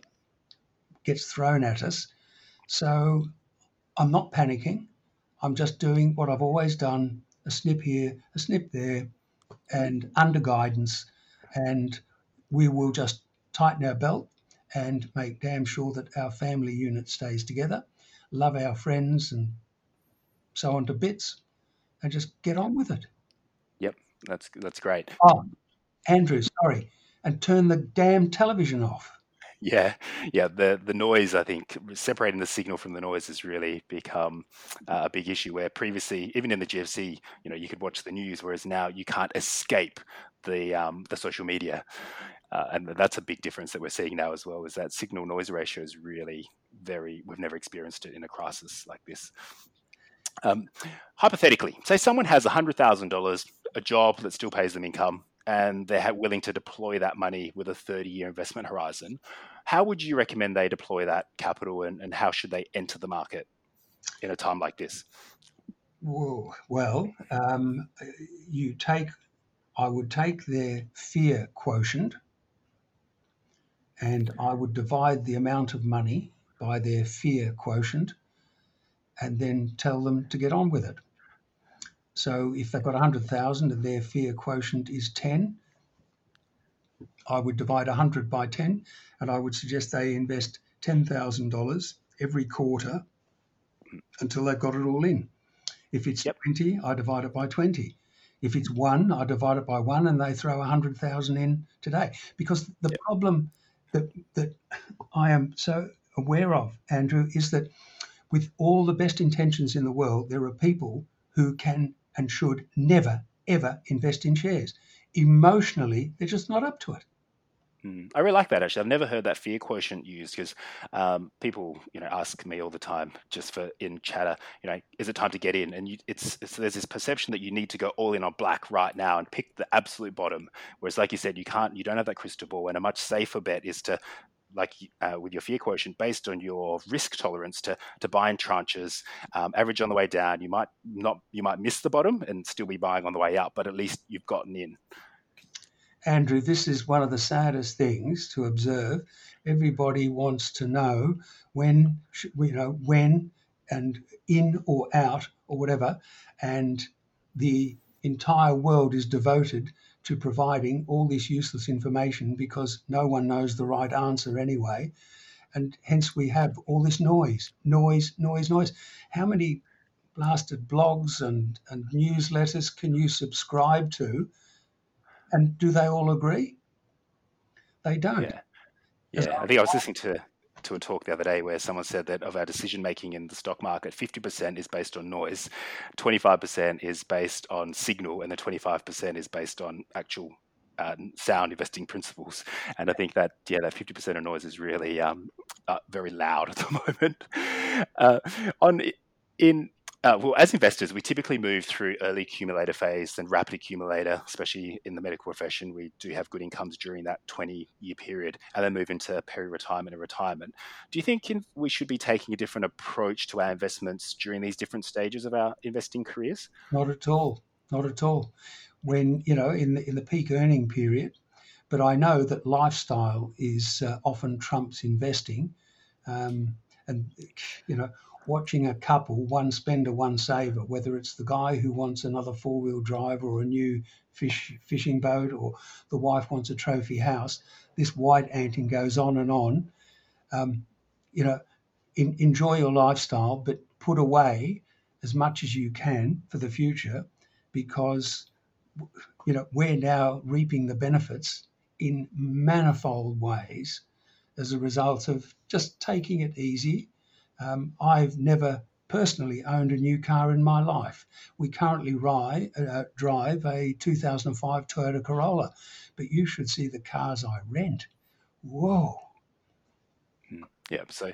gets thrown at us. So I'm not panicking. I'm just doing what I've always done: a snip here, a snip there, and under guidance, and we will just tighten our belt and make damn sure that our family unit stays together, love our friends, and so on to bits, and just get on with it. Yep, that's that's great. Oh, Andrew, sorry, and turn the damn television off. Yeah, yeah. The the noise, I think, separating the signal from the noise has really become uh, a big issue. Where previously, even in the GFC, you know, you could watch the news, whereas now you can't escape the um, the social media, uh, and that's a big difference that we're seeing now as well. Is that signal noise ratio is really very. We've never experienced it in a crisis like this. Um, hypothetically, say someone has hundred thousand dollars, a job that still pays them income, and they're willing to deploy that money with a 30 year investment horizon, how would you recommend they deploy that capital and, and how should they enter the market in a time like this? Whoa. Well, um, you take, I would take their fear quotient and I would divide the amount of money by their fear quotient and then tell them to get on with it. So if they've got 100,000 and their fear quotient is 10, I would divide 100 by 10 and I would suggest they invest $10,000 every quarter until they've got it all in. If it's yep. 20, I divide it by 20. If it's one, I divide it by one and they throw 100,000 in today. Because the yep. problem that, that I am so aware of, Andrew, is that with all the best intentions in the world, there are people who can and should never, ever invest in shares. Emotionally, they're just not up to it. Mm. I really like that actually. I've never heard that fear quotient used because um, people, you know, ask me all the time just for in chatter, you know, is it time to get in? And you, it's, it's, there's this perception that you need to go all in on black right now and pick the absolute bottom. Whereas, like you said, you can't, you don't have that crystal ball, and a much safer bet is to like uh, with your fear quotient based on your risk tolerance to to buy in tranches um, average on the way down you might not you might miss the bottom and still be buying on the way up but at least you've gotten in Andrew, this is one of the saddest things to observe. Everybody wants to know when, you know, when and in or out or whatever, and the entire world is devoted to providing all this useless information because no one knows the right answer anyway. And hence we have all this noise, noise, noise, noise. How many blasted blogs and, and newsletters can you subscribe to and do they all agree? They don't. Yeah. Yeah, I think I was listening to to a talk the other day where someone said that of our decision making in the stock market, 50% is based on noise, 25% is based on signal, and the 25% is based on actual uh, sound investing principles. And I think that yeah, that 50% of noise is really um, uh, very loud at the *laughs* moment. Uh, on in uh, well, as investors, we typically move through early accumulator phase and rapid accumulator, especially in the medical profession. We do have good incomes during that 20 year period and then move into peri retirement and retirement. Do you think in, we should be taking a different approach to our investments during these different stages of our investing careers? Not at all. Not at all. When, you know, in the, in the peak earning period, but I know that lifestyle is uh, often trumps investing. Um, and, you know, watching a couple, one spender, one saver, whether it's the guy who wants another four wheel drive or a new fish fishing boat or the wife wants a trophy house, this white anting goes on and on. Um, you know, in, enjoy your lifestyle, but put away as much as you can for the future because, you know, we're now reaping the benefits in manifold ways as a result of just taking it easy um, I've never personally owned a new car in my life. We currently ride, uh, drive a 2005 Toyota Corolla, but you should see the cars I rent. Whoa. Hmm. Yeah, so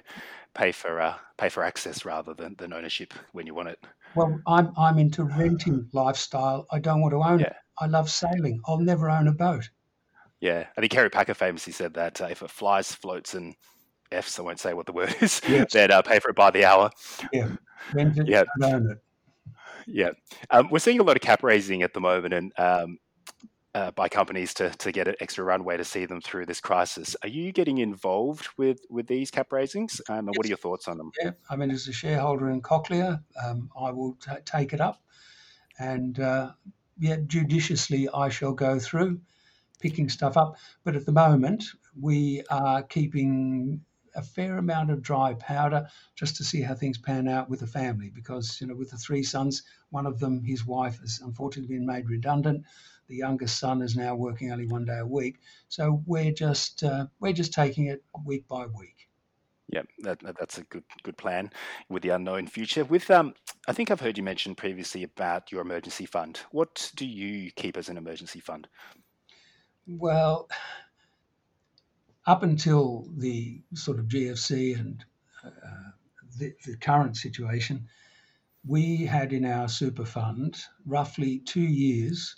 pay for uh, pay for access rather than, than ownership when you want it. Well, I'm I'm into renting *sighs* lifestyle. I don't want to own yeah. it. I love sailing. I'll never own a boat. Yeah, I think Kerry Packer famously said that uh, if it flies, floats, and Fs, I won't say what the word *laughs* is, yes. that uh, pay for it by the hour. Yeah. yeah. Yeah. Um, we're seeing a lot of cap raising at the moment and um, uh, by companies to, to get an extra runway to see them through this crisis. Are you getting involved with, with these cap raisings? Um, and yes. what are your thoughts on them? Yeah, I mean, as a shareholder in Cochlear, um, I will t- take it up. And uh, yeah, judiciously, I shall go through picking stuff up. But at the moment, we are keeping a fair amount of dry powder just to see how things pan out with the family. Because you know, with the three sons, one of them, his wife, has unfortunately been made redundant. The youngest son is now working only one day a week. So we're just uh, we're just taking it week by week. Yeah, that, that's a good good plan with the unknown future. With um, I think I've heard you mention previously about your emergency fund. What do you keep as an emergency fund? Well, up until the sort of GFC and uh, the, the current situation, we had in our super fund roughly two years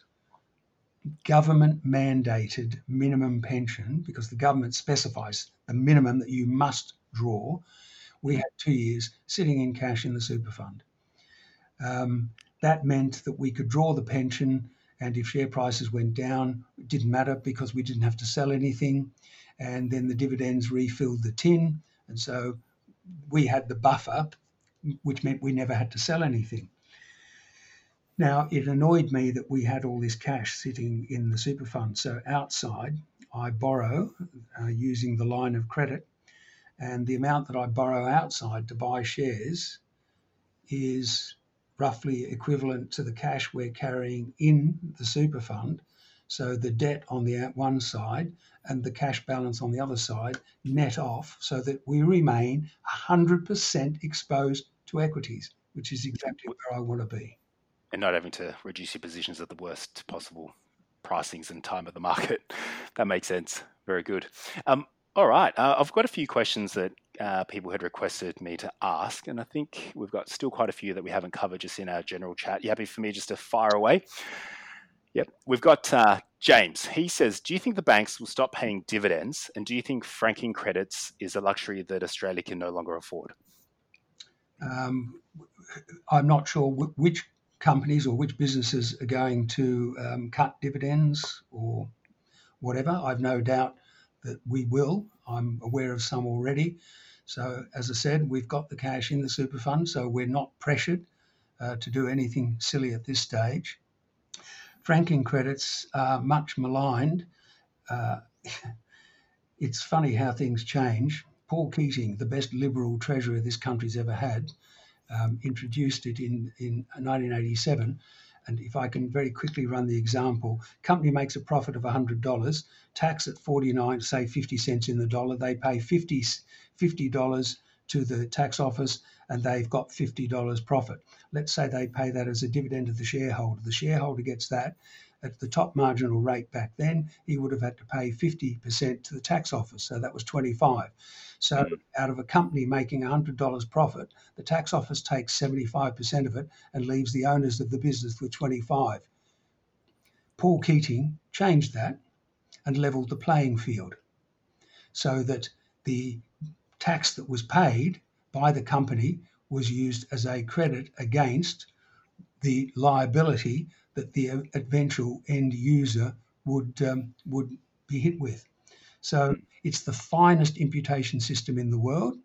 government mandated minimum pension, because the government specifies the minimum that you must draw, we had two years sitting in cash in the super fund. Um, that meant that we could draw the pension, and if share prices went down, it didn't matter because we didn't have to sell anything. And then the dividends refilled the tin. And so we had the buffer, which meant we never had to sell anything. Now, it annoyed me that we had all this cash sitting in the super fund. So outside, I borrow uh, using the line of credit, and the amount that I borrow outside to buy shares is roughly equivalent to the cash we're carrying in the super fund. So the debt on the one side and the cash balance on the other side net off so that we remain 100% exposed to equities, which is exactly where I want to be. And not having to reduce your positions at the worst possible pricings and time of the market. *laughs* That makes sense. Very good. Um, all right. Uh, I've got a few questions that uh, people had requested me to ask, and I think we've got still quite a few that we haven't covered just in our general chat. You happy for me just to fire away? Yep. We've got uh, James. He says, Do you think the banks will stop paying dividends? And do you think franking credits is a luxury that Australia can no longer afford? Um, I'm not sure which companies or which businesses are going to um, cut dividends or whatever. I've no doubt that we will. I'm aware of some already. So, as I said, we've got the cash in the super fund, so we're not pressured uh, to do anything silly at this stage. Franking credits are much maligned. Uh, *laughs* it's funny how things change. Paul Keating, the best Liberal treasurer this country's ever had, um, introduced it in, in 1987 and if I can very quickly run the example, company makes a profit of $100, tax at 49, say 50 cents in the dollar, they pay 50 $50 to the tax office and they've got $50 profit. Let's say they pay that as a dividend to the shareholder. The shareholder gets that at the top marginal rate back then, he would have had to pay 50% to the tax office. So that was 25. So mm. out of a company making $100 profit, the tax office takes 75% of it and leaves the owners of the business with 25. Paul Keating changed that and leveled the playing field so that the tax that was paid by the company was used as a credit against the liability that the eventual end user would um, would be hit with. So it's the finest imputation system in the world,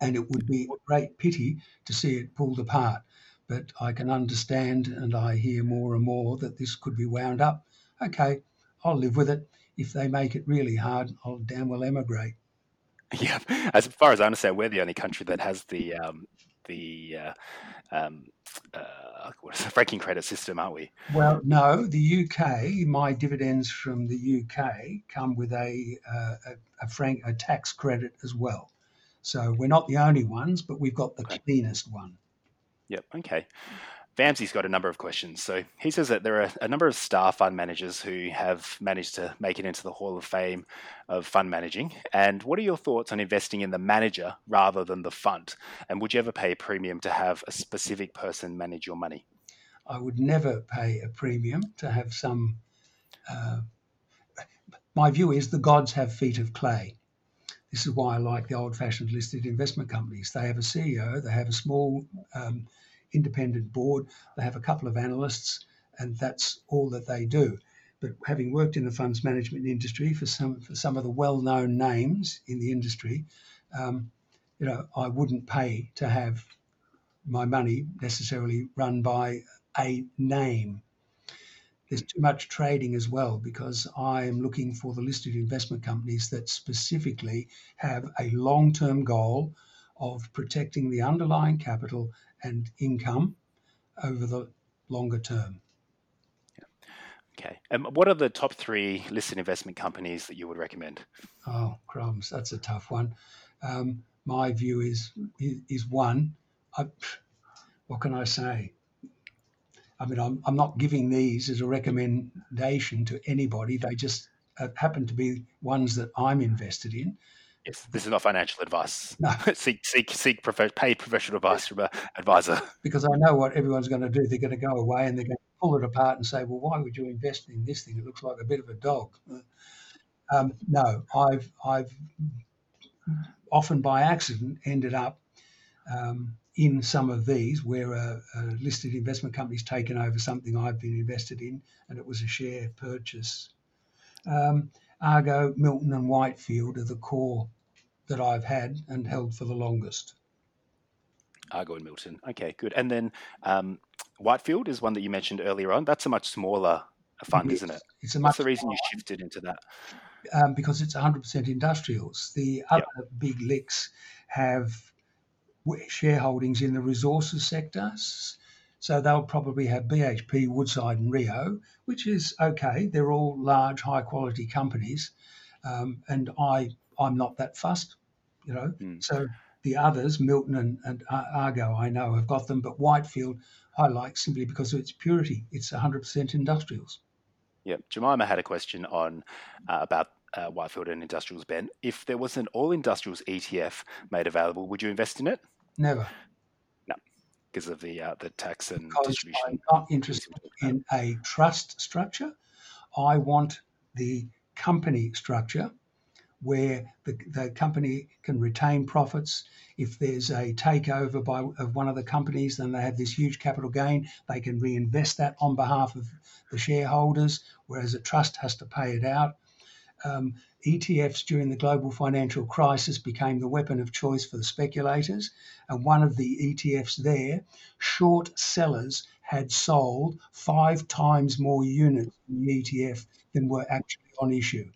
and it would be a great pity to see it pulled apart. But I can understand, and I hear more and more that this could be wound up. Okay, I'll live with it. If they make it really hard, I'll damn well emigrate. *laughs* Yeah, as far as I understand, we're the only country that has the um, the uh, um, uh, what is the franking credit system, aren't we? Well, no. The UK, my dividends from the UK come with a, uh, a, a frank a tax credit as well. So we're not the only ones, but we've got the okay. cleanest one. Yep. Okay. Vamsy's got a number of questions. So he says that there are a number of star fund managers who have managed to make it into the Hall of Fame of fund managing. And what are your thoughts on investing in the manager rather than the fund? And would you ever pay a premium to have a specific person manage your money? I would never pay a premium to have some. Uh, my view is the gods have feet of clay. This is why I like the old fashioned listed investment companies. They have a CEO, they have a small um, independent board. They have a couple of analysts, and that's all that they do. But having worked in the funds management industry for some for some of the well-known names in the industry, um, you know, I wouldn't pay to have my money necessarily run by a name. There's too much trading as well because I am looking for the listed investment companies that specifically have a long term goal of protecting the underlying capital and income over the longer term. Okay. And what are the top three listed investment companies that you would recommend? Oh, crumbs, that's a tough one. Um, my view is is one. I, what can I say? I mean, I'm, I'm not giving these as a recommendation to anybody. They just uh, happen to be ones that I'm invested in. Yes, this is not financial advice. No. *laughs* seek seek seek paid professional advice from an advisor. *laughs* Because I know what everyone's going to do. They're going to go away and they're going to pull it apart and say, well, why would you invest in this thing? It looks like a bit of a dog. Um, no, I've I've often by accident ended up um, in some of these where a, a, listed investment company's taken over something I've been invested in, and it was a share purchase. Um, Argo, Milton, and Whitefield are the core that I've had and held for the longest. Argo and Milton. Okay, good. And then um, Whitefield is one that you mentioned earlier on. That's a much smaller fund, Yes, isn't it? It's a What's much the reason you shifted into that? um, because it's 100% industrials. The other big LICs have shareholdings in the resources sector. So they'll probably have BHP, Woodside, and Rio, which is okay. They're all large, high quality companies. Um, and I, I'm not that fussed, you know. Mm. So the others, Milton and, and Argo, I know have got them, but Whitefield, I like simply because of its purity. It's 100% industrials. Yeah, Jemima had a question on uh, about uh, Whitefield and Industrials. Ben, if there was an all industrials ETF made available, would you invest in it? Never. No, because of the uh, the tax and because distribution. I'm not interested in a trust structure. I want the company structure where the, the company can retain profits. If there's a takeover by of one of the companies, then they have this huge capital gain. They can reinvest that on behalf of the shareholders, whereas a trust has to pay it out. Um, ETFs during the global financial crisis became the weapon of choice for the speculators. And one of the ETFs there, short sellers had sold five times more units in the ETF than were actually on issue.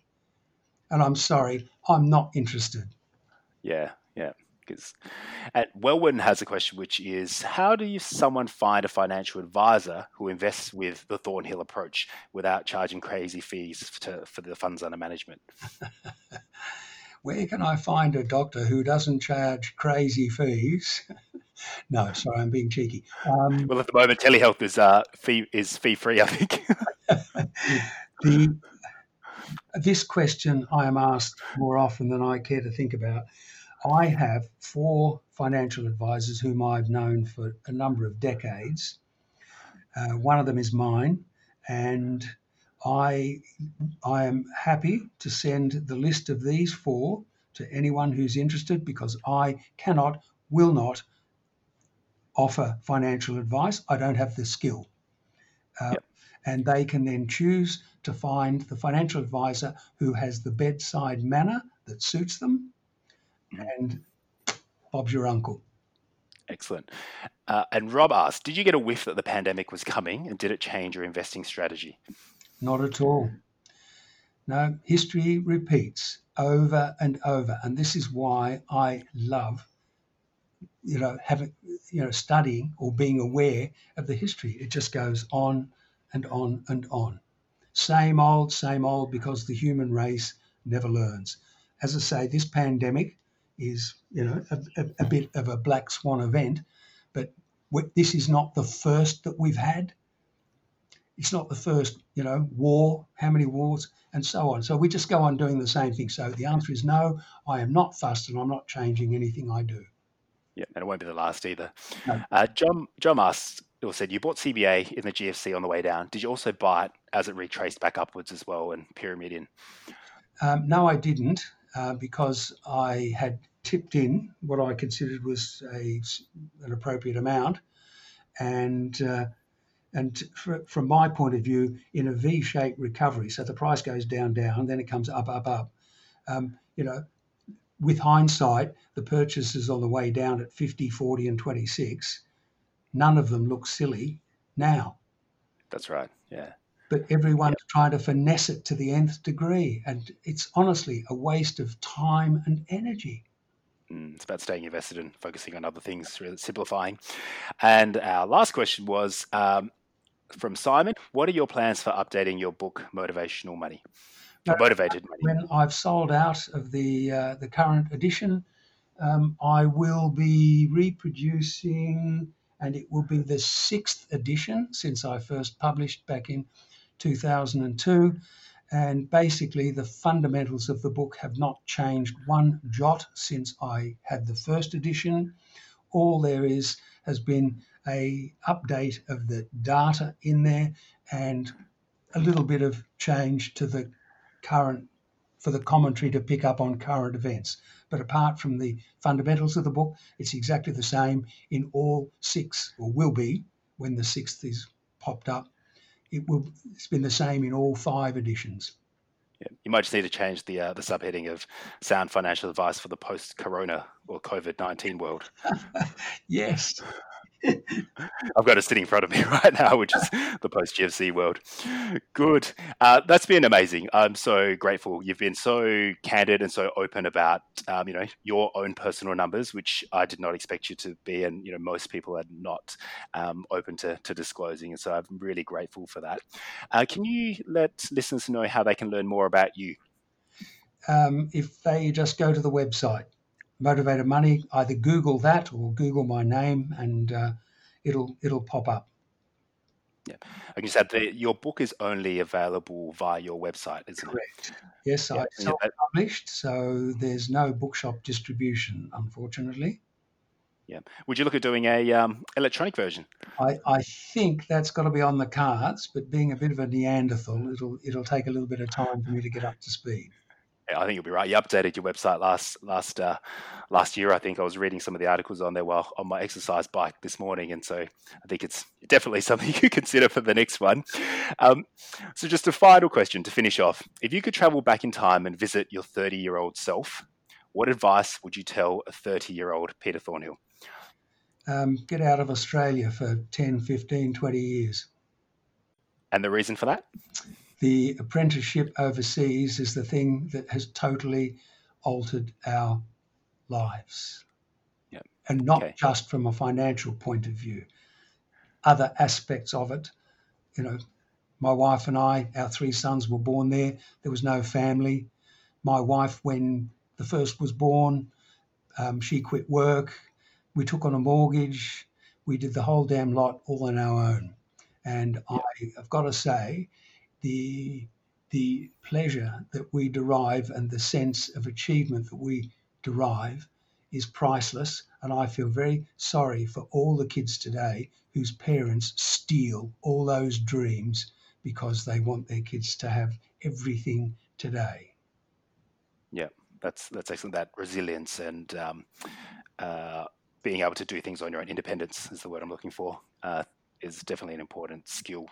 And I'm sorry, I'm not interested. Yeah, yeah. Because Welwyn has a question, which is how do you someone find a financial advisor who invests with the Thornhill approach without charging crazy fees to, for the funds under management? *laughs* Where can I find a doctor who doesn't charge crazy fees? *laughs* no, sorry, I'm being cheeky. Um, Well, at the moment, telehealth is uh, fee is fee free. I think. *laughs* the this question I am asked more often than I care to think about. I have four financial advisors whom I've known for a number of decades. Uh, one of them is mine, and I I am happy to send the list of these four to anyone who's interested because I cannot, will not offer financial advice. I don't have the skill. Uh, Yep. And they can then choose to find the financial advisor who has the bedside manner that suits them. And Bob's your uncle. Excellent. Uh, and Rob asked, did you get a whiff that the pandemic was coming, and did it change your investing strategy? Not at all. No, history repeats over and over. And this is why I love, you know, having, you know, studying or being aware of the history. It just goes on and on and on. Same old, same old, because the human race never learns. As I say, this pandemic is, you know, a, a, a bit of a black swan event, but this is not the first that we've had it's not the first, you know, war, how many wars, and so on. So we just go on doing the same thing. So the answer is no, I am not fussed and I'm not changing anything I do. Yeah, and it won't be the last either. No. Uh, John John asked or said you bought CBA in the GFC on the way down. Did you also buy it as it retraced back upwards as well and pyramid in? Um, no, I didn't uh, because I had tipped in what I considered was a, an appropriate amount. And uh, and fr- from my point of view, in a V-shaped recovery, so the price goes down, down, then it comes up, up, up. Um, you know, with hindsight, the purchases on the way down at 50, 40, and 26, none of them look silly now. That's right. Yeah. But everyone's trying to finesse it to the nth degree. And it's honestly a waste of time and energy. Mm, It's about staying invested and focusing on other things, really simplifying. And our last question was um, from Simon What are your plans for updating your book, Motivational Money? No, Motivated Money? When I've sold out of the uh, the current edition, um, I will be reproducing, and it will be the sixth edition since I first published back in 2002. And basically, the fundamentals of the book have not changed one jot since I had the first edition. All there is has been a update of the data in there and a little bit of change to the current for the commentary to pick up on current events. But apart from the fundamentals of the book, it's exactly the same in all six, or will be when the sixth is popped up. It will. It's been the same in all five editions. Yeah. You might just need to change the uh, the subheading of sound financial advice for the post Corona or COVID nineteen world. *laughs* yes, I've got it sitting in front of me *laughs* right now, which is the post GFC world. Good. Uh, that's been amazing. I'm so grateful. You've been so candid and so open about, um, you know, your own personal numbers, which I did not expect you to be, and you know, most people are not um, open to, to disclosing. And so I'm really grateful for that. Uh, can you let listeners know how they can learn more about you? Um, if they just go to the website Motivated Money, either Google that or Google my name, and uh, it'll it'll pop up. Yeah, like you said, the, your book is only available via your website, isn't it? Correct. it? Yes, yeah, I self-published, so there's no bookshop distribution, unfortunately. Yeah. Would you look at doing a um, electronic version? I, I think that's got to be on the cards, but being a bit of a Neanderthal, it'll it'll take a little bit of time for me to get up to speed. I think you'll be right. You updated your website last last uh, last year. I think I was reading some of the articles on there while on my exercise bike this morning, and so I think it's definitely *laughs* something you consider for the next one. Um, so, just a final question to finish off: If you could travel back in time and visit your 30 year old self, what advice would you tell a 30 year old Peter Thornhill? Um, get out of Australia for 10, 15, 20 years. And the reason for that? The apprenticeship overseas is the thing that has totally altered our lives. Yep. And not okay. just from a financial point of view, other aspects of it. You know, my wife and I, our three sons were born there. There was no family. My wife, when the first was born, um, she quit work. We took on a mortgage. We did the whole damn lot all on our own. And yep. I have got to say, the the pleasure that we derive and the sense of achievement that we derive is priceless. And I feel very sorry for all the kids today whose parents steal all those dreams because they want their kids to have everything today. Yeah, that's that's excellent. That resilience and um, uh, being able to do things on your own independence is the word I'm looking for. Uh, is definitely an important skill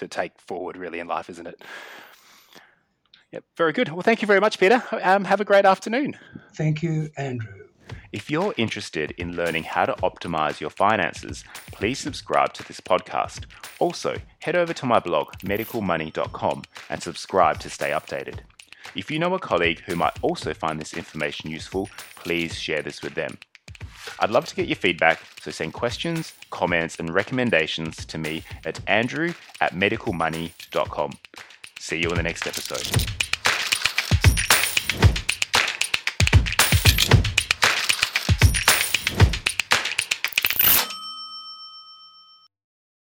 to take forward really in life, isn't it? Yep, very good. Well, thank you very much, Peter. Um, have a great afternoon. Thank you, Andrew. If you're interested in learning how to optimize your finances, please subscribe to this podcast. Also, head over to my blog, medicalmoney.com, and subscribe to stay updated. If you know a colleague who might also find this information useful, please share this with them. I'd love to get your feedback, so send questions, comments, and recommendations to me at andrew at medicalmoney.com. See you in the next episode.